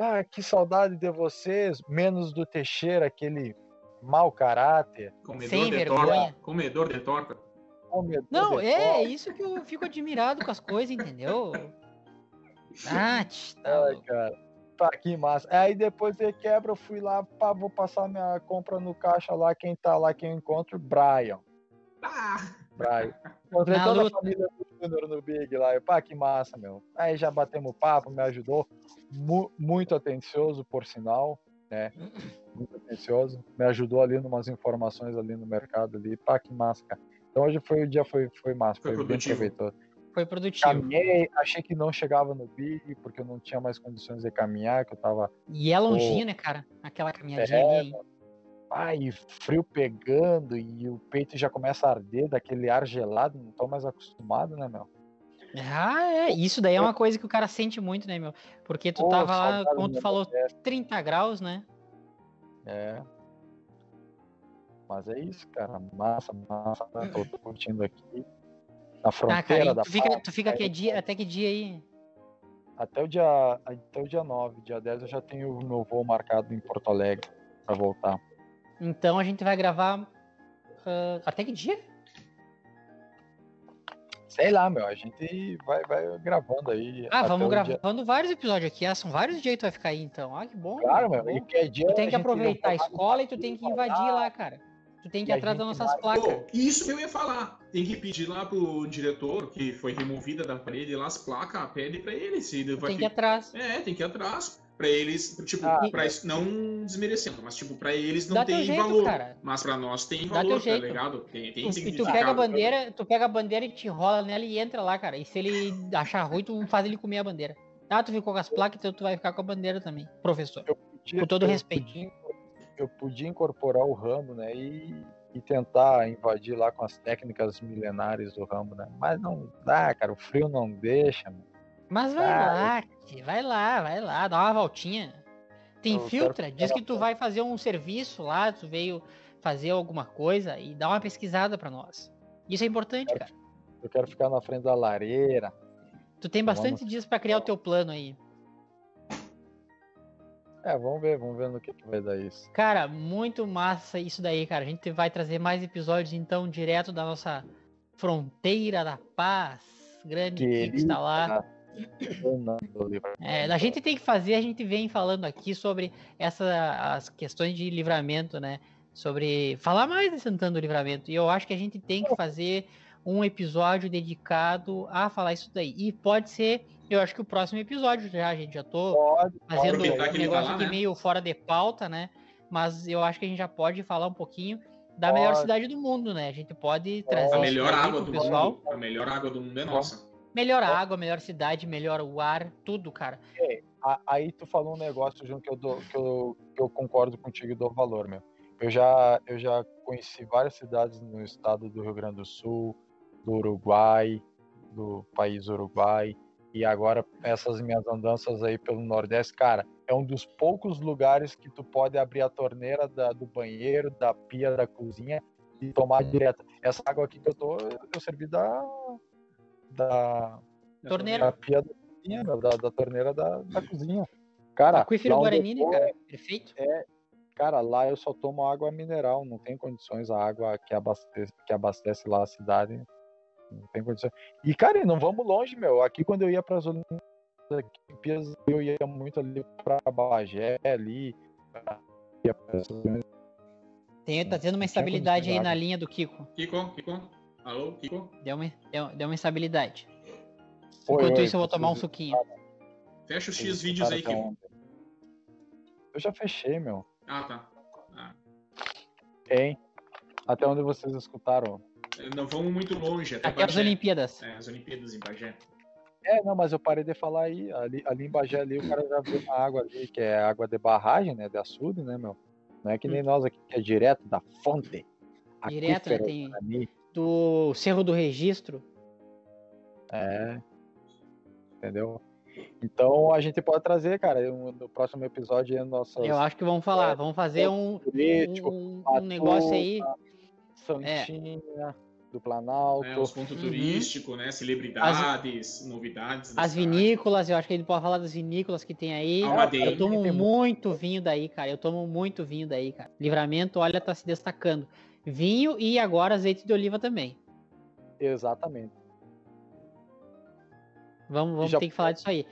pá, que saudade de vocês, menos do Teixeira, aquele mau caráter,
Comedor
Sem
de
vergonha.
torta. Comedor de torta.
comedor
Não,
de
é
pau.
isso que eu fico admirado com as coisas, entendeu? Ah, tá
Ai, cara. Pá, que massa. Aí depois de quebra, eu fui lá, pá, vou passar minha compra no caixa lá, quem tá lá, quem eu encontro, Brian.
Ah!
Brian. Encontrei
Na
toda
luta.
a família do Júnior no Big lá. Eu, pá, que massa, meu. Aí já batemos papo, me ajudou. Mu- muito atencioso, por sinal, né? Muito atencioso. Me ajudou ali numas informações ali no mercado ali. Pá, que massa, cara. Então hoje foi o dia, foi, foi massa,
Foi
foi, bem
produtivo.
proveitoso.
Foi produtivo.
Caminhei, achei que não chegava no Big, porque eu não tinha mais condições de caminhar, que eu tava
E é longinho, né, cara? Aquela caminhadinha
É,
ali.
Ai, frio pegando e o peito já começa a arder daquele ar gelado, não tô mais acostumado, né, meu?
Ah, é. Isso daí é uma coisa que o cara sente muito, né, meu? Porque tu
Pô,
tava lá, como tu falou,
Nordeste.
30 graus, né?
É. Mas é isso, cara. Massa, massa. né? Tô, curtindo aqui. Na
Ah, cara,
fronteira
e
da
tu fica, tu fica que dia, até que dia aí?
Até o dia, até o dia 9, dia 10 eu já tenho o meu voo marcado em Porto Alegre pra voltar.
Então a gente vai gravar. ah, até que dia?
Sei lá, meu, a gente vai, vai gravando aí.
Ah,
até
vamos
o dia-
gravando vários episódios aqui. Ah, são vários dias que tu vai ficar aí, então. Ah, que bom.
Claro,
que
meu, e que é dia
Tu tem
a
que aproveitar a escola e tu tem que invadir lá, cara. Tu tem que ir atrás das nossas
vai-
placas.
Pô, isso que eu ia falar. Tem que pedir lá pro diretor, que foi removida da parede lá as placas, pede pra ele se ele vai
tem que ir atrás.
É, tem que ir atrás. Pra eles, tipo,
Ah,
pra isso, não desmerecendo, mas tipo, pra eles não
Dá
tem
jeito,
valor.
cara.
Mas pra nós tem
Dá
valor, tá ligado? Tem, tem
Tu- e tu pega a bandeira, tu pega a bandeira e te enrola nela e entra lá, cara. E se ele achar ruim, tu faz ele comer a bandeira. Ah, tu ficou com as placas, então tu vai ficar com a bandeira também, professor.
podia-
Com todo
eu
respeito.
podia- eu podia incorporar o ramo, né? E, e tentar invadir lá com as técnicas milenares do ramo, né? Mas não dá, cara. O frio não deixa. Meu.
Mas vai
Ah,
lá, vai lá, vai lá, dá uma voltinha. Te
Eu quero
diz que tu vai fazer um serviço lá, tu veio fazer alguma coisa e dá uma pesquisada pra nós. Isso é importante,
Quero-
cara.
Eu quero ficar na frente da lareira.
Tu tem bastante
Vamos.
dias pra criar o teu plano aí.
É, vamos ver, vamos ver no que, que vai dar isso.
Cara, muito massa isso daí, cara. A gente vai trazer mais episódios, então, direto da nossa fronteira da paz. Grande que está lá. É, a gente tem que fazer, a gente vem falando aqui sobre essa, as questões de livramento, né? Sobre falar mais de Santana do Livramento. E eu acho que a gente tem que fazer um episódio dedicado a falar isso daí. E pode ser, eu acho que o próximo episódio já, gente. Já tô
Pode,
fazendo
aproveitar
um negócio aqui
né?
meio fora de pauta, né? Mas eu acho que a gente já pode falar um pouquinho da melhor
Pode.
cidade do mundo, né? A gente pode trazer
A melhor água do
pessoal.
mundo. A melhor água do mundo é nossa.
Melhor a água, melhor cidade, melhor o ar, tudo, cara.
A- Aí tu falou um negócio, João, que eu, dou, que, eu, que eu concordo contigo e dou valor, meu. Eu já, eu já conheci várias cidades no estado do Rio Grande do Sul, do Uruguai, do país Uruguai, e agora essas minhas andanças aí pelo Nordeste, cara, é um dos poucos lugares que tu pode abrir a torneira da- do banheiro, da pia da cozinha e tomar direto. Essa água aqui que eu tô, eu servi da, da,
Torneira.
da pia da cozinha, da, da torneira da, da cozinha. Cara,
Aquífero
eu
Guarani, né, cara? Perfeito.
Cara, lá eu só tomo água mineral, não tem condições, a água que abastece, que abastece lá a cidade, não tem condições. E, cara, e não vamos longe, meu. Aqui quando eu ia para as Olimpíadas, eu ia muito ali para Bagé, ali. ia pra-
Tem, tá tendo uma instabilidade aí na linha do Kiko.
Kiko, Kiko. Alô, Kiko?
Deu uma, deu, deu uma instabilidade.
Oi,
Enquanto
oi,
isso, eu vou tomar um suquinho.
Fecha os X vídeos aí,
até
Kiko.
Eu já fechei, meu.
Ah, tá. Ah,
Hein? Até onde vocês escutaram?
Não vamos muito longe, até
Aqui é as. Olimpíadas.
É, as Olimpíadas em Bagé.
É, não, mas eu parei de falar aí. Ali, ali em Bagé, ali, o cara já viu uma água ali, que é água de barragem, né? De açude, né, meu? Não é que nem nós aqui, que é direto da fonte.
Hum. Direto, né, tem-. Do Cerro do Registro.
É. Entendeu? Então a gente pode trazer, cara, um- no próximo episódio aí nossas
Eu acho que vamos falar, vamos fazer um,
turístico,
um, um negócio aí.
Santinha, do Planalto.
É, os pontos
Uhum.
turísticos, né? Celebridades, novidades. da
As vinícolas, eu acho que a gente pode falar das vinícolas que tem aí. Eu tomo muito vinho daí, cara. Eu tomo muito vinho daí, cara. Livramento, olha, tá se destacando. Vinho e agora azeite de oliva também.
Exatamente.
Vamos, vamos ter que falar disso aí.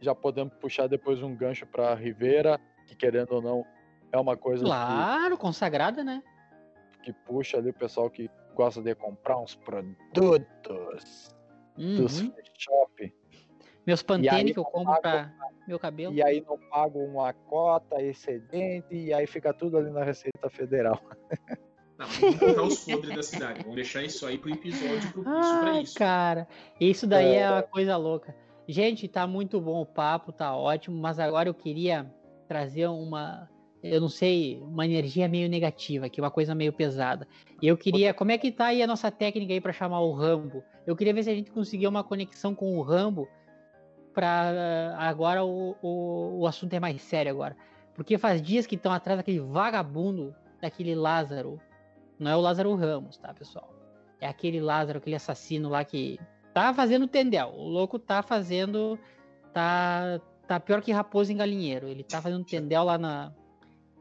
Já podemos puxar depois um gancho pra Rivera, que querendo ou não, é uma coisa que,
Claro, consagrada, né?
que puxa ali o pessoal que gosta de comprar uns produtos dos
Uhum.
free shop.
Meus Pantene que eu compro
pago-
pra meu cabelo.
E aí não pagam uma cota excedente e aí fica tudo ali na Receita Federal.
Não, vamos contar os podres da cidade. Vamos deixar isso aí pro episódio propício pra
Ai,
isso.
cara, isso daí é...
É.
uma coisa louca. Gente, tá muito bom o papo, tá ótimo, mas agora eu queria trazer uma, eu não sei, uma energia meio negativa aqui, uma coisa meio pesada. E eu queria, como é que tá aí a nossa técnica aí pra chamar o Rambo? Eu queria ver se a gente conseguia uma conexão com o Rambo pra agora o, o, o assunto é mais sério agora. Porque faz dias que estão atrás daquele vagabundo, daquele Lázaro. Não é o Lázaro Ramos, tá, pessoal? É aquele Lázaro, aquele assassino lá que tá fazendo tendel. O louco tá fazendo. Tá, tá pior que raposo em galinheiro. Ele tá fazendo tendel lá na,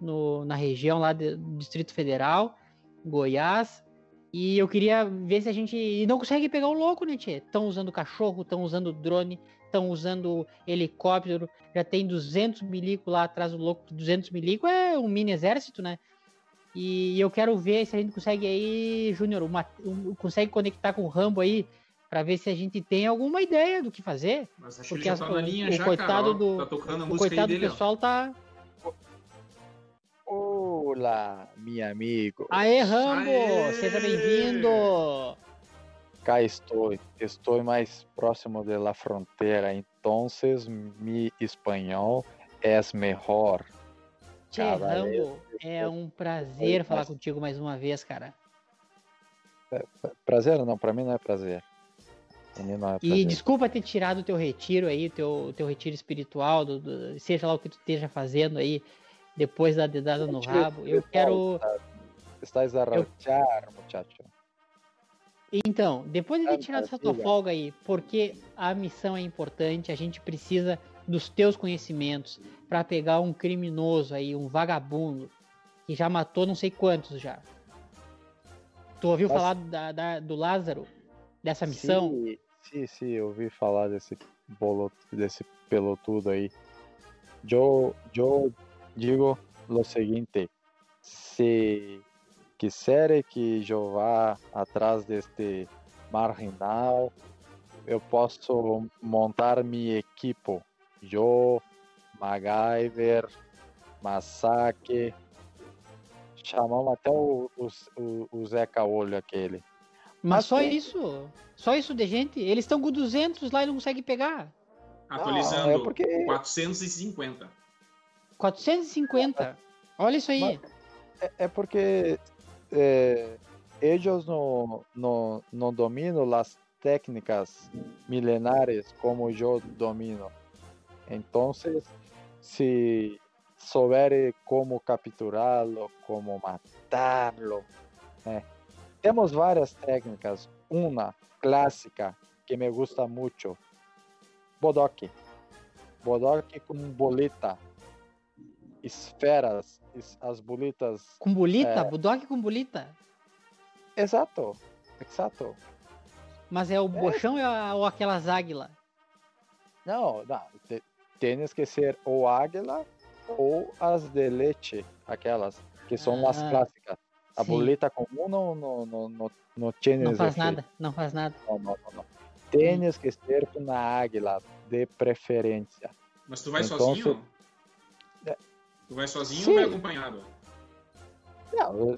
no- na região lá do Distrito Federal, Goiás. E eu queria ver se a gente. E não consegue pegar o louco, né? Estão usando cachorro, estão usando drone, estão usando helicóptero. Já tem 200 milico lá atrás do louco. 200 milico é um mini exército, né? E eu quero ver se a gente consegue aí, Júnior, uma- um- consegue conectar com o Rambo aí, pra ver se a gente tem alguma ideia do que fazer.
Mas acho
Porque
que ele
as-
já tá na
o-
linha
o
já,
coitado
cara. ó.
do-
Tá tocando a
O
música aí
coitado do
dele, ó.
pessoal tá.
Olá, meu amigo.
Aê, Rambo!
Aê!
Seja bem-vindo!
Cá estou. Estou mais próximo de la frontera. Então, mi espanhol é melhor. Cavaleiro,
Rambo, é um prazer falar contigo mais uma vez, cara.
Prazer? Não, pra mim não é prazer. Não é
E desculpa ter tirado o teu retiro aí, o teu, teu retiro espiritual, do- do- seja lá o que tu esteja fazendo aí, depois da dedada no rabo. Eu quero.
Estás a rachar, muchacho.
Então, depois de ter
Ah,
tirado essa tua folga aí, porque a missão é importante, a gente precisa dos teus conhecimentos para pegar um criminoso aí, um vagabundo, que já matou não sei quantos já. Tu ouviu falar da- da- do Lázaro? Dessa missão?
Sim, sim, sim, eu ouvi falar desse bolo, desse pelotudo aí. Eu, eu digo o seguinte: se quiser que eu vá atrás deste marginal, eu posso montar minha equipe. Eu, MacGyver, Massacre, chamamos até o, o, o, Zeca Olho aquele.
Mas
Mas
só
tem-
isso? Só isso de gente? Eles estão com 200 lá e não conseguem pegar.
Atualizando.
Não, é porque
450.
450. Olha isso aí.
Mas- É, é porque é, eles não, não, não dominam as técnicas milenares como eu domino. Então, se souber como capturá-lo, como matá-lo, né? temos várias técnicas. Uma clássica que me gusta muito, bodoque. Bodoque com boleta, esferas, es- as bolitas
Com bolita?
É.
Budok com bolita?
Exato, exato.
Mas é o bochão ou ou aquelas águilas?
Não, não. te- Tens que ser ou águila ou as de leite, aquelas que são as
Ah,
clássicas. A
sim.
bolita comum não, não, não, não, não tienes
Não faz
efeito.
nada, não faz nada.
Não, não, não, não. Tens que ser com a águila, de preferência.
Mas tu vai
Então,
sozinho? Tu vai sozinho
Sim.
ou vai acompanhado?
Não,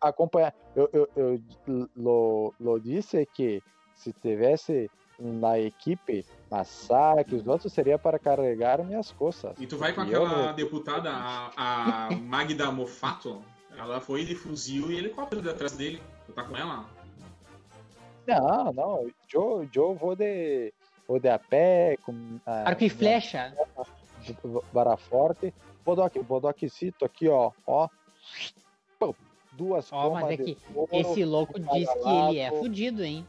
acompanhar. Eu, eu, eu lo, lo disse que se tivesse na equipe Massacre, os outros seria para carregar minhas coisas.
E tu vai com aquela eu... deputada, a, a Magda Mofato? Ela foi de fuzil e helicóptero atrás dele. Tu tá com ela?
Não, não. Eu, eu vou de, vou de a pé. Com,
Arco e flecha.
Vara forte. Dar aqui, cito aqui, ó. ó. Duas
Ó, mas é que esse louco diz que ele é fudido, hein?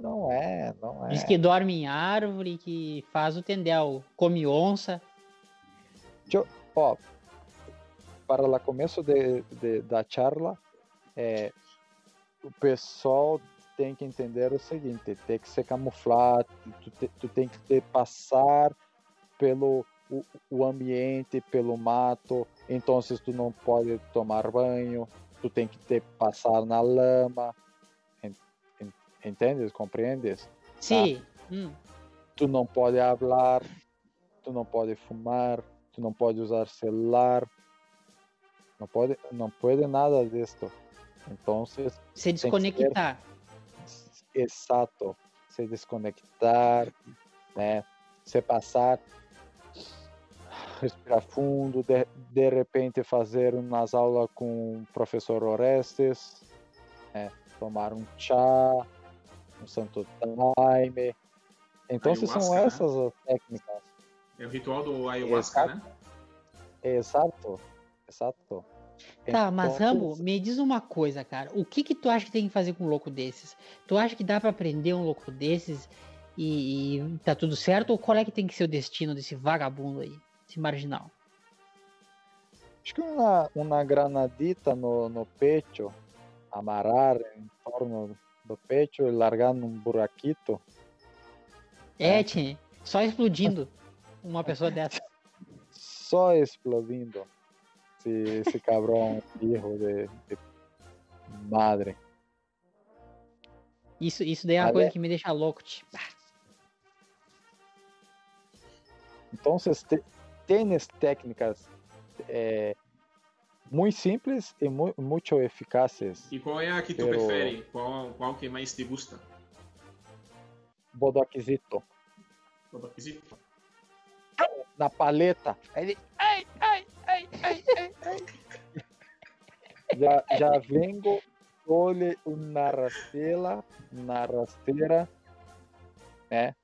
Não é, não é.
Diz que dorme em árvore, que faz o tendel, come onça.
Eu, ó, para o começo de, de, da charla, é, o pessoal tem que entender o seguinte, tem que se camuflar, tu, tu tem que te passar pelo o, o, ambiente, pelo mato, então tu não pode tomar banho, tu tem que te passar na lama, ¿Entendes? ¿Compreendes?
Sí. Ah, mm.
Tu não pode falar, tu não pode fumar, tu não pode usar celular, não pode, não pode nada disso. Então,
se desconectar.
Ser, exato, se desconectar, né? Se passar, respirar fundo, de, de repente fazer umas aulas com o professor Orestes, né? tomar um chá, um santo time. Então, ayahuasca, são né? essas as técnicas.
É o ritual do ayahuasca, exato. né?
Exato, exato.
Tá, mas então, Rambo, me diz uma coisa, cara. O que que tu acha que tem que fazer com um louco desses? Tu acha que dá para prender um louco desses e, e, tá tudo certo? Ou qual é que tem que ser o destino desse vagabundo aí, esse marginal?
Acho que uma, uma granadita no, no peito, amarrar em torno do peito e largar num buraquito.
É, é. só explodindo uma pessoa dessa.
Só explodindo. Se esse cabrão erro de, de, madre.
Isso, isso daí é uma coisa que me deixa louco, tipo.
Então, tem técnicas é, muito simples e mu muito eficazes.
E qual é a que tu pero... prefere? Qual, qual que mais te gusta?
Bodoquisito.
Bodoquisito?
Na paleta. Ele... Ai, ai, ai, ai, ai, ai. já, já vengo, olhe uma rasteira, na rasteira, né?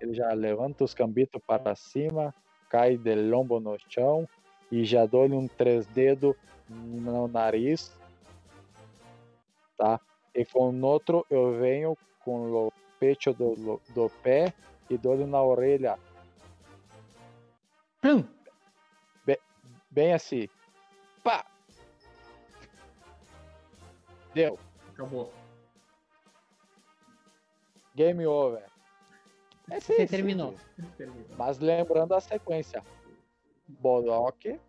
Ele já levanta os cambitos para cima, cai de lombo no chão, e já dou-lhe um três dedos no nariz, tá? E com o outro eu venho com o peito do, do pé e dou-lhe na orelha.
Plum.
Bem, bem assim. Pá! Deu.
Acabou.
Game over.
É Você terminou.
Mas lembrando a sequência. Bodoque.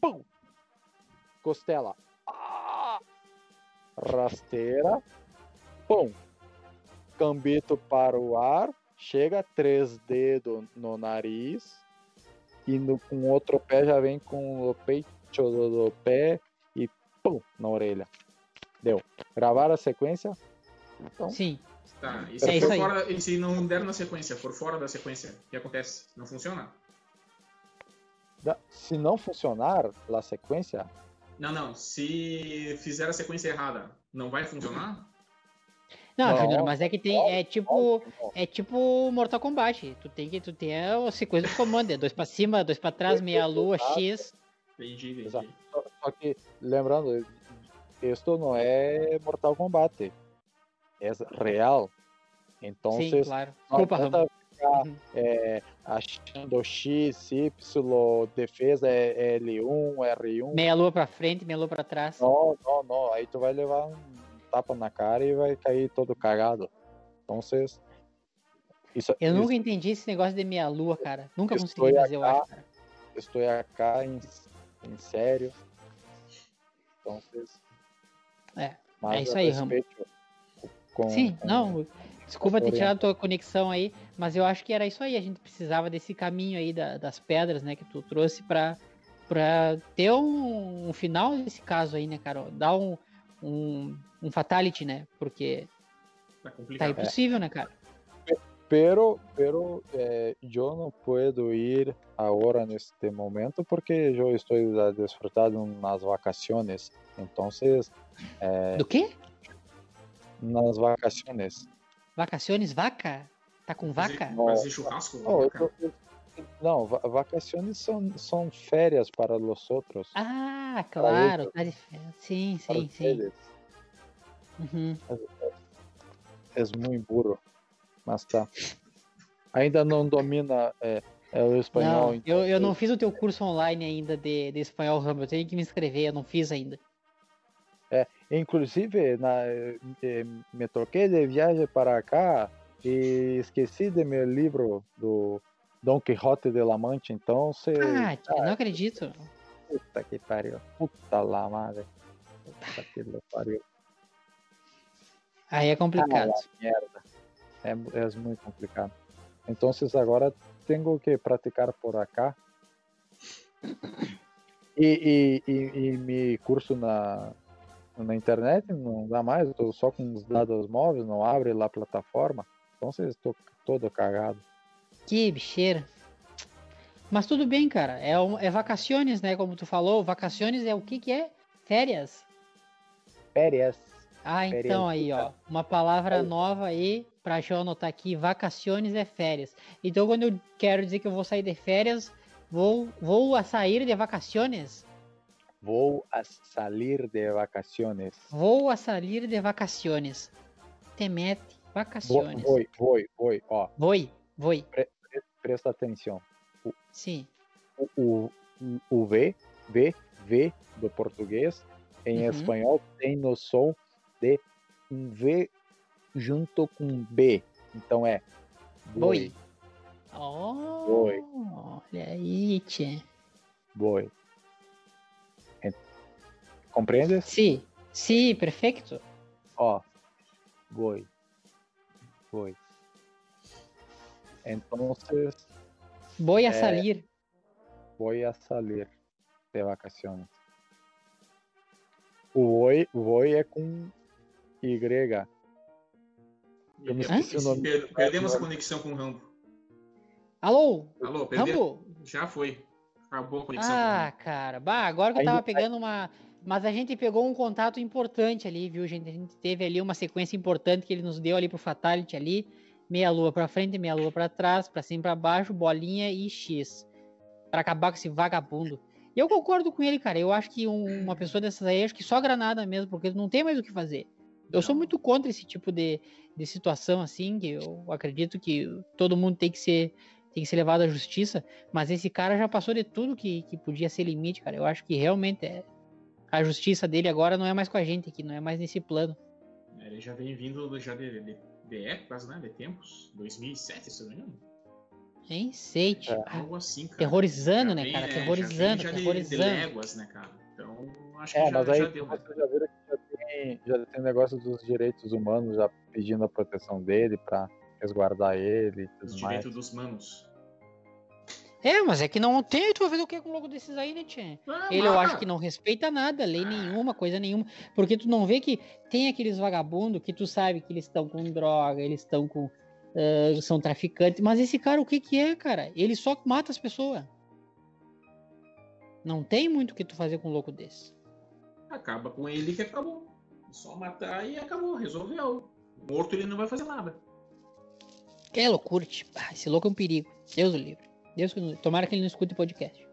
Pum. Costela. Ah! Rasteira. Pum. Cambito para o ar. Chega três dedos no nariz. E no, com outro pé já vem com o peito do, do pé e pum na orelha. Deu. Gravar a sequência?
Então, Sim.
Tá. E se, é fora, e se não der na sequência, for fora da sequência, o que acontece? Não funciona?
Se não funcionar a sequência.
Não, não. Se fizer a sequência errada, não vai funcionar?
Não, Júnior, mas é que tem. É tipo. É tipo Mortal Kombat. Tu tem que. Tu tem a sequência do comando. É dois pra cima, dois pra trás, meia lua, X.
Entendi, entendi.
Só, só que, lembrando, isto não é Mortal Kombat. É real. Então,
Sim, claro. Desculpa,
ficar uhum. é, achando X, Y, defesa é L1, R1.
Meia lua pra frente, meia lua pra trás.
Não, não, não. Aí tu vai levar um tapa na cara e vai cair todo cagado. Então vocês.
Isso, eu nunca isso, entendi esse negócio de meia lua, cara. Nunca consegui fazer, eu acho. Cara.
Estou aqui em, em sério. Então vocês.
É. é isso aí, Ramon. Sim, com, não. Desculpa ter tirado a tua conexão aí, mas eu acho que era isso aí. A gente precisava desse caminho aí da, das pedras, né, que tu trouxe para pra ter um, um final desse caso aí, né, cara? Dar um, um, um fatality, né? Porque
Tá
tá impossível, né, cara?
Pero, pero eh, yo no puedo ir ahora en este momento porque yo estoy de unas vacaciones. Entonces, eh,
Do quê?
Unas vacaciones.
Vacaciones, vaca? Tá com vaca?
Fazer churrasco?
Eu tô- eu- não, va- vacaciones son, son férias para los otros.
Ah, claro, tá de férias. Sim,
para
sim, sim. Uhum.
Es muy burro, mas tá. Ainda não domina eh, eh, o espanhol.
Não,
então
eu, eu não fiz o teu curso online ainda de, de espanhol, Rambo. Eu tenho que me inscrever, eu não fiz ainda.
Inclusive, na, eh, me troquei de viagem para cá e esqueci de meu livro do Don Quixote de la Mancha. Então, você.
Ah, tia, não acredito.
Puta que pariu. Puta la madre. Puta que pariu.
Aí é complicado.
Merda. É, é muito complicado. Então, agora tenho que praticar por acá. E, e, e, e me curso na, na internet não dá mais, estou só com os dados móveis, não abre lá a plataforma. Então, estou todo cagado.
Que bicheira. Mas tudo bem, cara. É, é vacaciones, né? Como tu falou. Vacaciones é o que que é? Férias.
Férias.
Ah,
Férias,
então aí, ó. Uma palavra nova aí pra eu anotar aqui. Vacaciones é férias. Então, quando eu quero dizer que eu vou sair de férias, vou, vou a sair de vacaciones.
Vou a salir de vacaciones.
Vou a sair de vacaciones. Te mete.
Vou,
Vacaciones.
vou, vou, vou. Ó,
Voi, voi.
presta atenção.
Sim.
o, o, o V, V, V do português, em
Uhum.
espanhol tem no som de um V junto com B. Então é
Boi.
boi,
Oh,
Voi.
olha aí, tchê.
boi. En- Compreendes?
Sim, sim, perfeito.
Ó, boi, boi. Então,
Voy a
É.
salir.
voy a salir de vacaciones. O voy, voy é com Y. Eu me
E-
esqueci o nome.
per- Perdemos a conexão com o Rambo.
Alô,
Alô, perdeu?
Rambo?
Já foi. Acabou a conexão
Ah, cara, bah, agora que eu
Ainda-
tava pegando uma. Mas a gente pegou um contato importante ali, viu, gente? A gente teve ali uma sequência importante que ele nos deu ali pro Fatality ali. Meia lua pra frente, meia lua pra trás, pra cima pra baixo, bolinha e X. Pra acabar com esse vagabundo. E eu concordo com ele, cara. Eu acho que um- uma pessoa dessas aí, acho que só granada mesmo, porque não tem mais o que fazer. Eu sou
Não.
muito contra esse tipo de, de situação assim, que eu acredito que todo mundo tem que ser tem que ser levado à justiça, mas esse cara já passou de tudo que, que podia ser limite, cara. Eu acho que realmente é a justiça dele agora não é mais com a gente aqui, não é mais nesse plano.
É, Ele já vem vindo já de, de, de épocas, né? De tempos. 2007, se eu não me engano.
Nem sei, tio.
É.
Algo assim, cara.
Terrorizando,
Já
né,
vem,
cara?
é,
Terrorizando,
já vem já de- De,
terrorizando.
léguas, né, cara? Então, acho que
É,
já,
mas aí
já deu, né?
você já viu que já tem, já tem negócio dos direitos humanos já pedindo a proteção dele para resguardar ele e
Os
tudo mais.
direitos dos manos.
É, mas é que não tem, tu vai fazer o que com o logo desses aí, né, tchê?
Ah,
Ele eu acho que não respeita nada, lei nenhuma, coisa nenhuma. Porque tu não vê que tem aqueles vagabundos que tu sabe que eles estão com droga, eles estão com. ah, são traficantes. Mas esse cara, o que que é, cara? Ele só mata as pessoas. Não tem muito o que tu fazer com um louco desse.
Acaba com ele que acabou. Só matar e acabou, resolveu. Morto ele não vai fazer nada.
É loucura, tipo. Ah, esse louco é um perigo. Deus o livre. Deus que não- Tomara que ele não escute o podcast.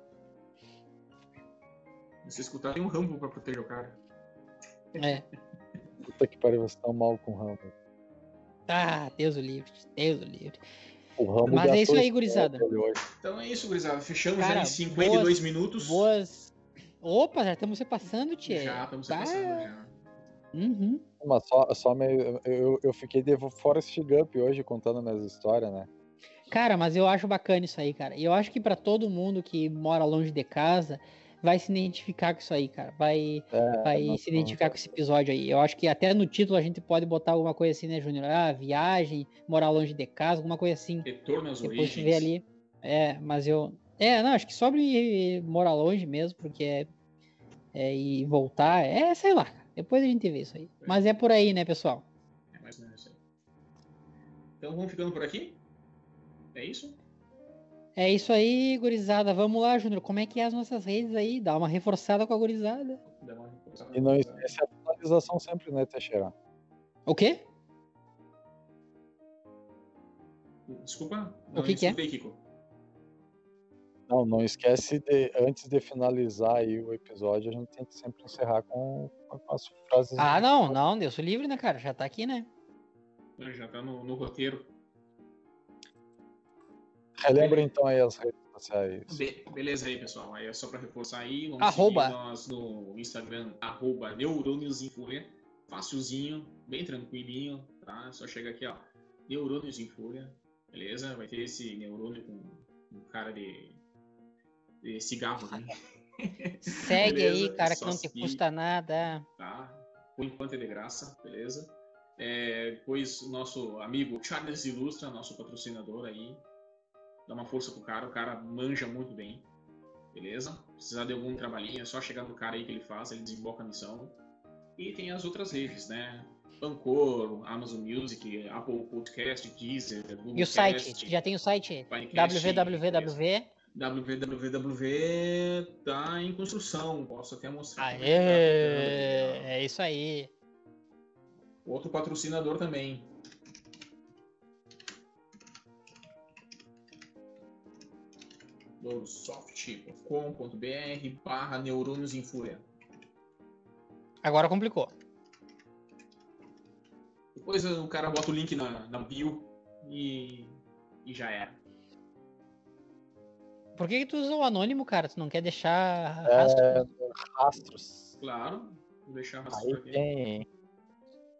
Se escutar, tem um rambo pra proteger o cara.
É.
Puta que pariu, você tá mal com o Rambo.
Ah, Deus o livre. Deus o livre.
O Rambo
Mas é isso aí,
esse
gurizada.
Então é isso, gurizada. Fechamos
Cara,
já em 52
boas-
minutos.
Boas. Opa, já estamos se passando, tia.
Já estamos
Tá.
passando já.
Uhum.
Mas só, só me, eu, eu fiquei de Forrest Gump hoje contando minhas histórias, né?
Cara, mas eu acho bacana isso aí, cara. E eu acho que pra todo mundo que mora longe de casa vai se identificar com isso aí, cara. Vai,
É,
vai
nós
se identificar com esse episódio aí. Eu acho que até no título a gente pode botar alguma coisa assim, né, Júnior? Ah, viagem, morar longe de casa, alguma coisa assim.
Retorno às
Depois
origens.
vê ali. É, mas eu, É, não, acho que sobre morar longe mesmo, porque é, é e voltar, é, sei lá. Depois a gente vê isso aí. Mas é por aí, né, pessoal?
É mais ou menos isso aí. Então vamos ficando por aqui? É isso?
É isso aí, gurizada. Vamos lá, Júnior. Como é que é as nossas redes aí? Dá uma reforçada com a gurizada.
Dá uma reforçada.
E não esquece a atualização sempre, né, Teixeira?
O quê?
Desculpa?
O que que é?
Kiko.
Não, não esquece de, antes de finalizar aí o episódio, a gente tem que sempre encerrar com, com as frases.
Ah, não, não, Deus o livre, né, cara? Já tá aqui, né?
Já tá no, no roteiro.
Relembra então aí as redes sociais.
Be- beleza aí, pessoal. Aí é só para reforçar aí. Vamos
Arroba.
seguir nós no Instagram, arroba Neurônios em Fúria. Facilzinho, bem tranquilinho, tá? Só chega aqui, ó. Neurônios em Fúria. Beleza? Vai ter esse neurônio com um cara de, de cigarro, né?
Segue
Beleza,
aí, cara, que
só
não te
seguir.
custa nada.
tá? Por enquanto é de graça, beleza? É, depois o nosso amigo Charles Ilustra, nosso patrocinador aí, dá uma força pro cara, o cara manja muito bem, beleza? Precisar de algum trabalhinho, é só chegar no cara aí que ele faz, ele desemboca a missão. E tem as outras redes, né? Pancor, Amazon Music, Apple Podcast, Deezer, Google
E o site?
Cast,
Já tem o site? Www.
www tá em construção, posso até mostrar.
Aê!
tá
É isso aí.
Outro patrocinador também. soft.com.br barra neurônios em fúria.
Agora complicou.
Depois o cara bota o link na, na bio e, e já era.
Por que, que tu usa o anônimo, cara? Tu não quer deixar
É,
rastro?
rastros.
Claro, vou deixar
Aí
rastro aqui.
tem?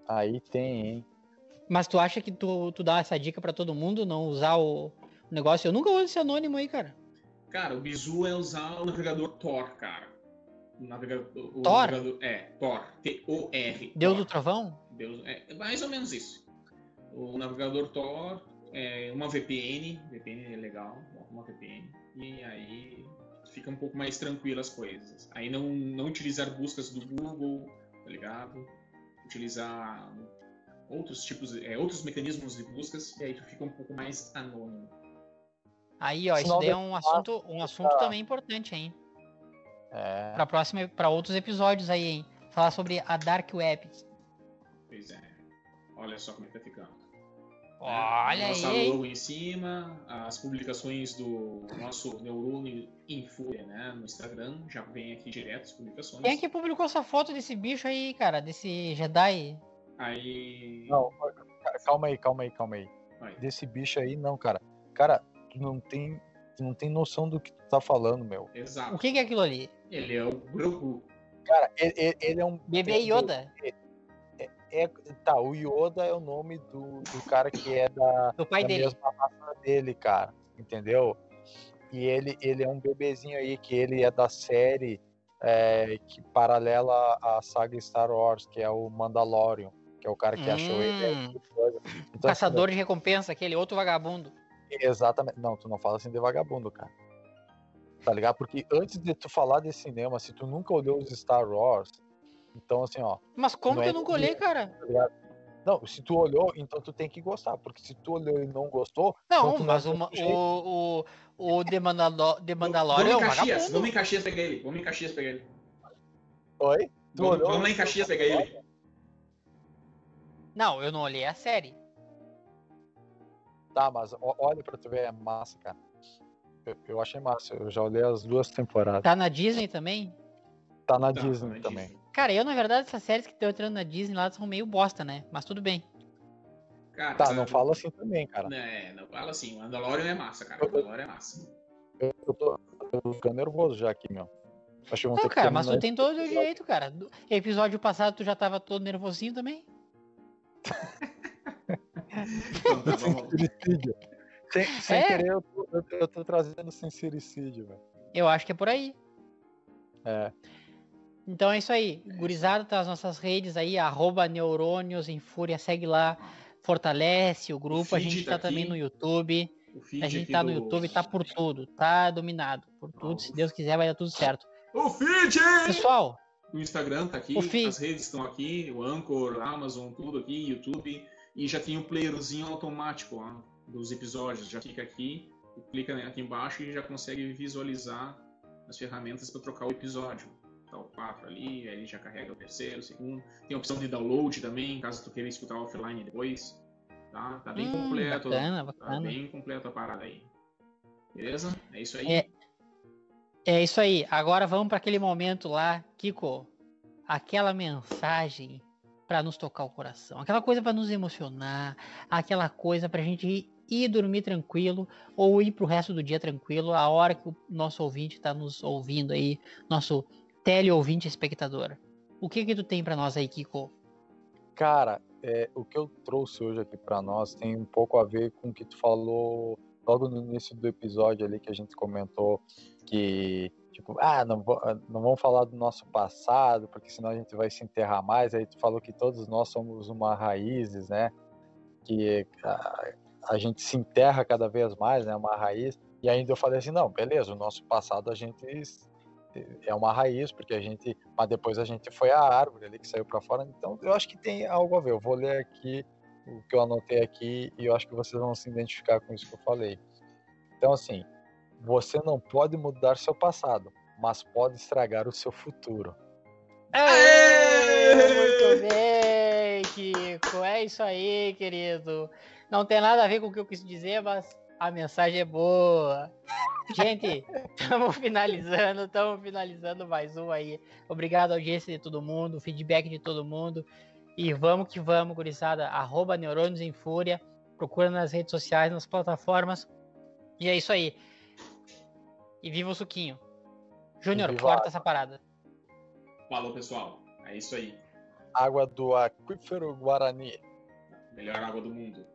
Aí tem, hein?
Mas tu acha que tu, tu dá essa dica pra todo mundo, não usar o, o negócio? Eu nunca uso esse anônimo aí, cara.
Cara, o bizu é usar o navegador Tor, cara. O navegador, o
Tor?
navegador- é, Tor. T-O-R.
Deus
Tor.
do trovão?
Deus, é mais ou menos isso. O navegador Tor é uma VPN, VPN é legal, uma VPN, e aí fica um pouco mais tranquilo as coisas. Aí não, não utilizar buscas do Google, tá ligado? Utilizar outros tipos, é, outros mecanismos de buscas, e aí tu fica um pouco mais anônimo.
Aí, ó, isso daí é um assunto, um assunto também importante, hein?
É.
Pra próxima, para outros episódios aí, hein? Falar sobre a Dark Web.
Pois é. Olha só como é que tá ficando.
Olha
Nossa
aí,
logo em cima, as publicações do nosso Neurônio em Fúria, né? No Instagram, já vem aqui direto as publicações.
Quem é que publicou essa foto desse bicho aí, cara? Desse Jedi?
Aí.
Não, ca- calma aí, calma aí, calma aí.
Vai.
Desse bicho aí, não, cara. Cara, tu não tem, tu não tem noção do que tu tá falando, meu.
Exato.
O que, que é aquilo ali?
Ele é o Grogu.
Cara, ele, ele- ele é um.
Bebê Yoda?
É, tá, o Yoda é o nome do, do cara que é da,
Do pai
da
dele.
mesma raça dele, cara. Entendeu? E ele, ele é um bebezinho aí que ele é da série é, que paralela à saga Star Wars, que é o Mandalorian, que é o cara que achou ele.
Hum.
coisa. Então,
Caçador de recompensa, aquele outro vagabundo.
Exatamente. Não, tu não fala assim de vagabundo, cara. Tá ligado? Porque antes de tu falar de cinema, se tu nunca olhou os Star Wars, então assim, ó,
Mas como
Não
que
é
eu nunca olhei, cara?
tá? Não, se tu olhou, então tu tem que gostar, porque se tu olhou e não gostou,
Não,
Então
mas
não é jeito.
o, o, o The, Mandalo The Mandalorian é
Vamos
um
em Caxias, vamos em Caxias pegar ele. Vamos em Caxias pegar ele.
oi? Tu
Vamos,
olhou?
vamos lá em Caxias pegar ele.
Não, eu não olhei a série.
Tá, mas olha pra tu ver, é massa, cara. Eu, eu achei massa, eu já olhei as duas temporadas.
Tá na Disney também?
Tá na
Tá,
Disney
na
também.
Disney.
Cara, eu, na verdade, essas séries que estão entrando na Disney lá são meio bosta, né? Mas tudo bem.
Cara,
Tá, não fala assim também, cara.
É, não fala assim. O Mandalorian é massa, cara. O Mandalorian é massa.
Eu, eu tô, eu tô ficando nervoso já aqui, meu. Acho que
Não,
ter que
cara, mas tu tem todo o direito, cara. Do episódio passado tu já tava todo nervosinho também?
Então, tá,
sincericídio. Sem, sem
É.
querer, eu tô, eu, tô- eu tô trazendo sincericídio, velho.
Eu acho que é por aí.
É.
Então é isso aí. Gurizada, tá as nossas redes aí, arroba Neurônios em Fúria, segue lá, fortalece o grupo. A
feed
gente
tá
tá também no YouTube. a gente tá no do... YouTube, tá por tudo, tá dominado por tudo. Se Deus quiser, vai dar tudo certo.
O feed!
Pessoal,
o Instagram tá aqui, as redes estão aqui, o Anchor, Amazon, tudo aqui, YouTube. E já tem um playerzinho automático ó, dos episódios. Já fica aqui, clica aqui embaixo e já consegue visualizar as ferramentas para trocar o episódio. Tá o 4 ali, aí já carrega o terceiro, o segundo. Tem a opção de download também, caso tu queira escutar offline depois. Tá, tá bem hum, completo.
Bacana,
tá
bacana. Tá
bem completo a parada aí. Beleza? É isso aí.
É, é isso aí. Agora vamos para aquele momento lá, Kiko. Aquela mensagem para nos tocar o coração, aquela coisa para nos emocionar, aquela coisa para a gente ir dormir tranquilo ou ir para o resto do dia tranquilo, a hora que o nosso ouvinte está nos ouvindo aí, nosso teleouvinte espectador. O que que tu tem para nós aí, Kiko?
Cara, é, o que eu trouxe hoje aqui para nós tem um pouco a ver com o que tu falou logo no início do episódio ali que a gente comentou que tipo, ah, não, não vamos falar do nosso passado, porque senão a gente vai se enterrar mais. Aí tu falou que todos nós somos uma raízes, né? Que a, a gente se enterra cada vez mais, né? Uma raiz. E ainda eu falei assim, não, beleza, o nosso passado a gente é uma raiz, porque a gente, mas depois a gente foi a árvore ali que saiu para fora. Então eu acho que tem algo a ver. Eu vou ler aqui o que eu anotei aqui e eu acho que vocês vão se identificar com isso que eu falei. Então assim, você não pode mudar seu passado, mas pode estragar o seu futuro.
Aê! Muito bem, Kiko. É isso aí, querido. Não tem nada a ver com o que eu quis dizer, mas a mensagem é boa. Gente, estamos finalizando, estamos finalizando mais um aí. Obrigado, audiência de todo mundo, feedback de todo mundo. E vamos que vamos, gurizada. Arroba Neurônios em Fúria. Procura nas redes sociais, nas plataformas. E é isso aí. E viva o suquinho. Júnior, corta essa parada.
Falou, pessoal. É isso aí.
Água do aquífero Guarani.
Melhor água do mundo.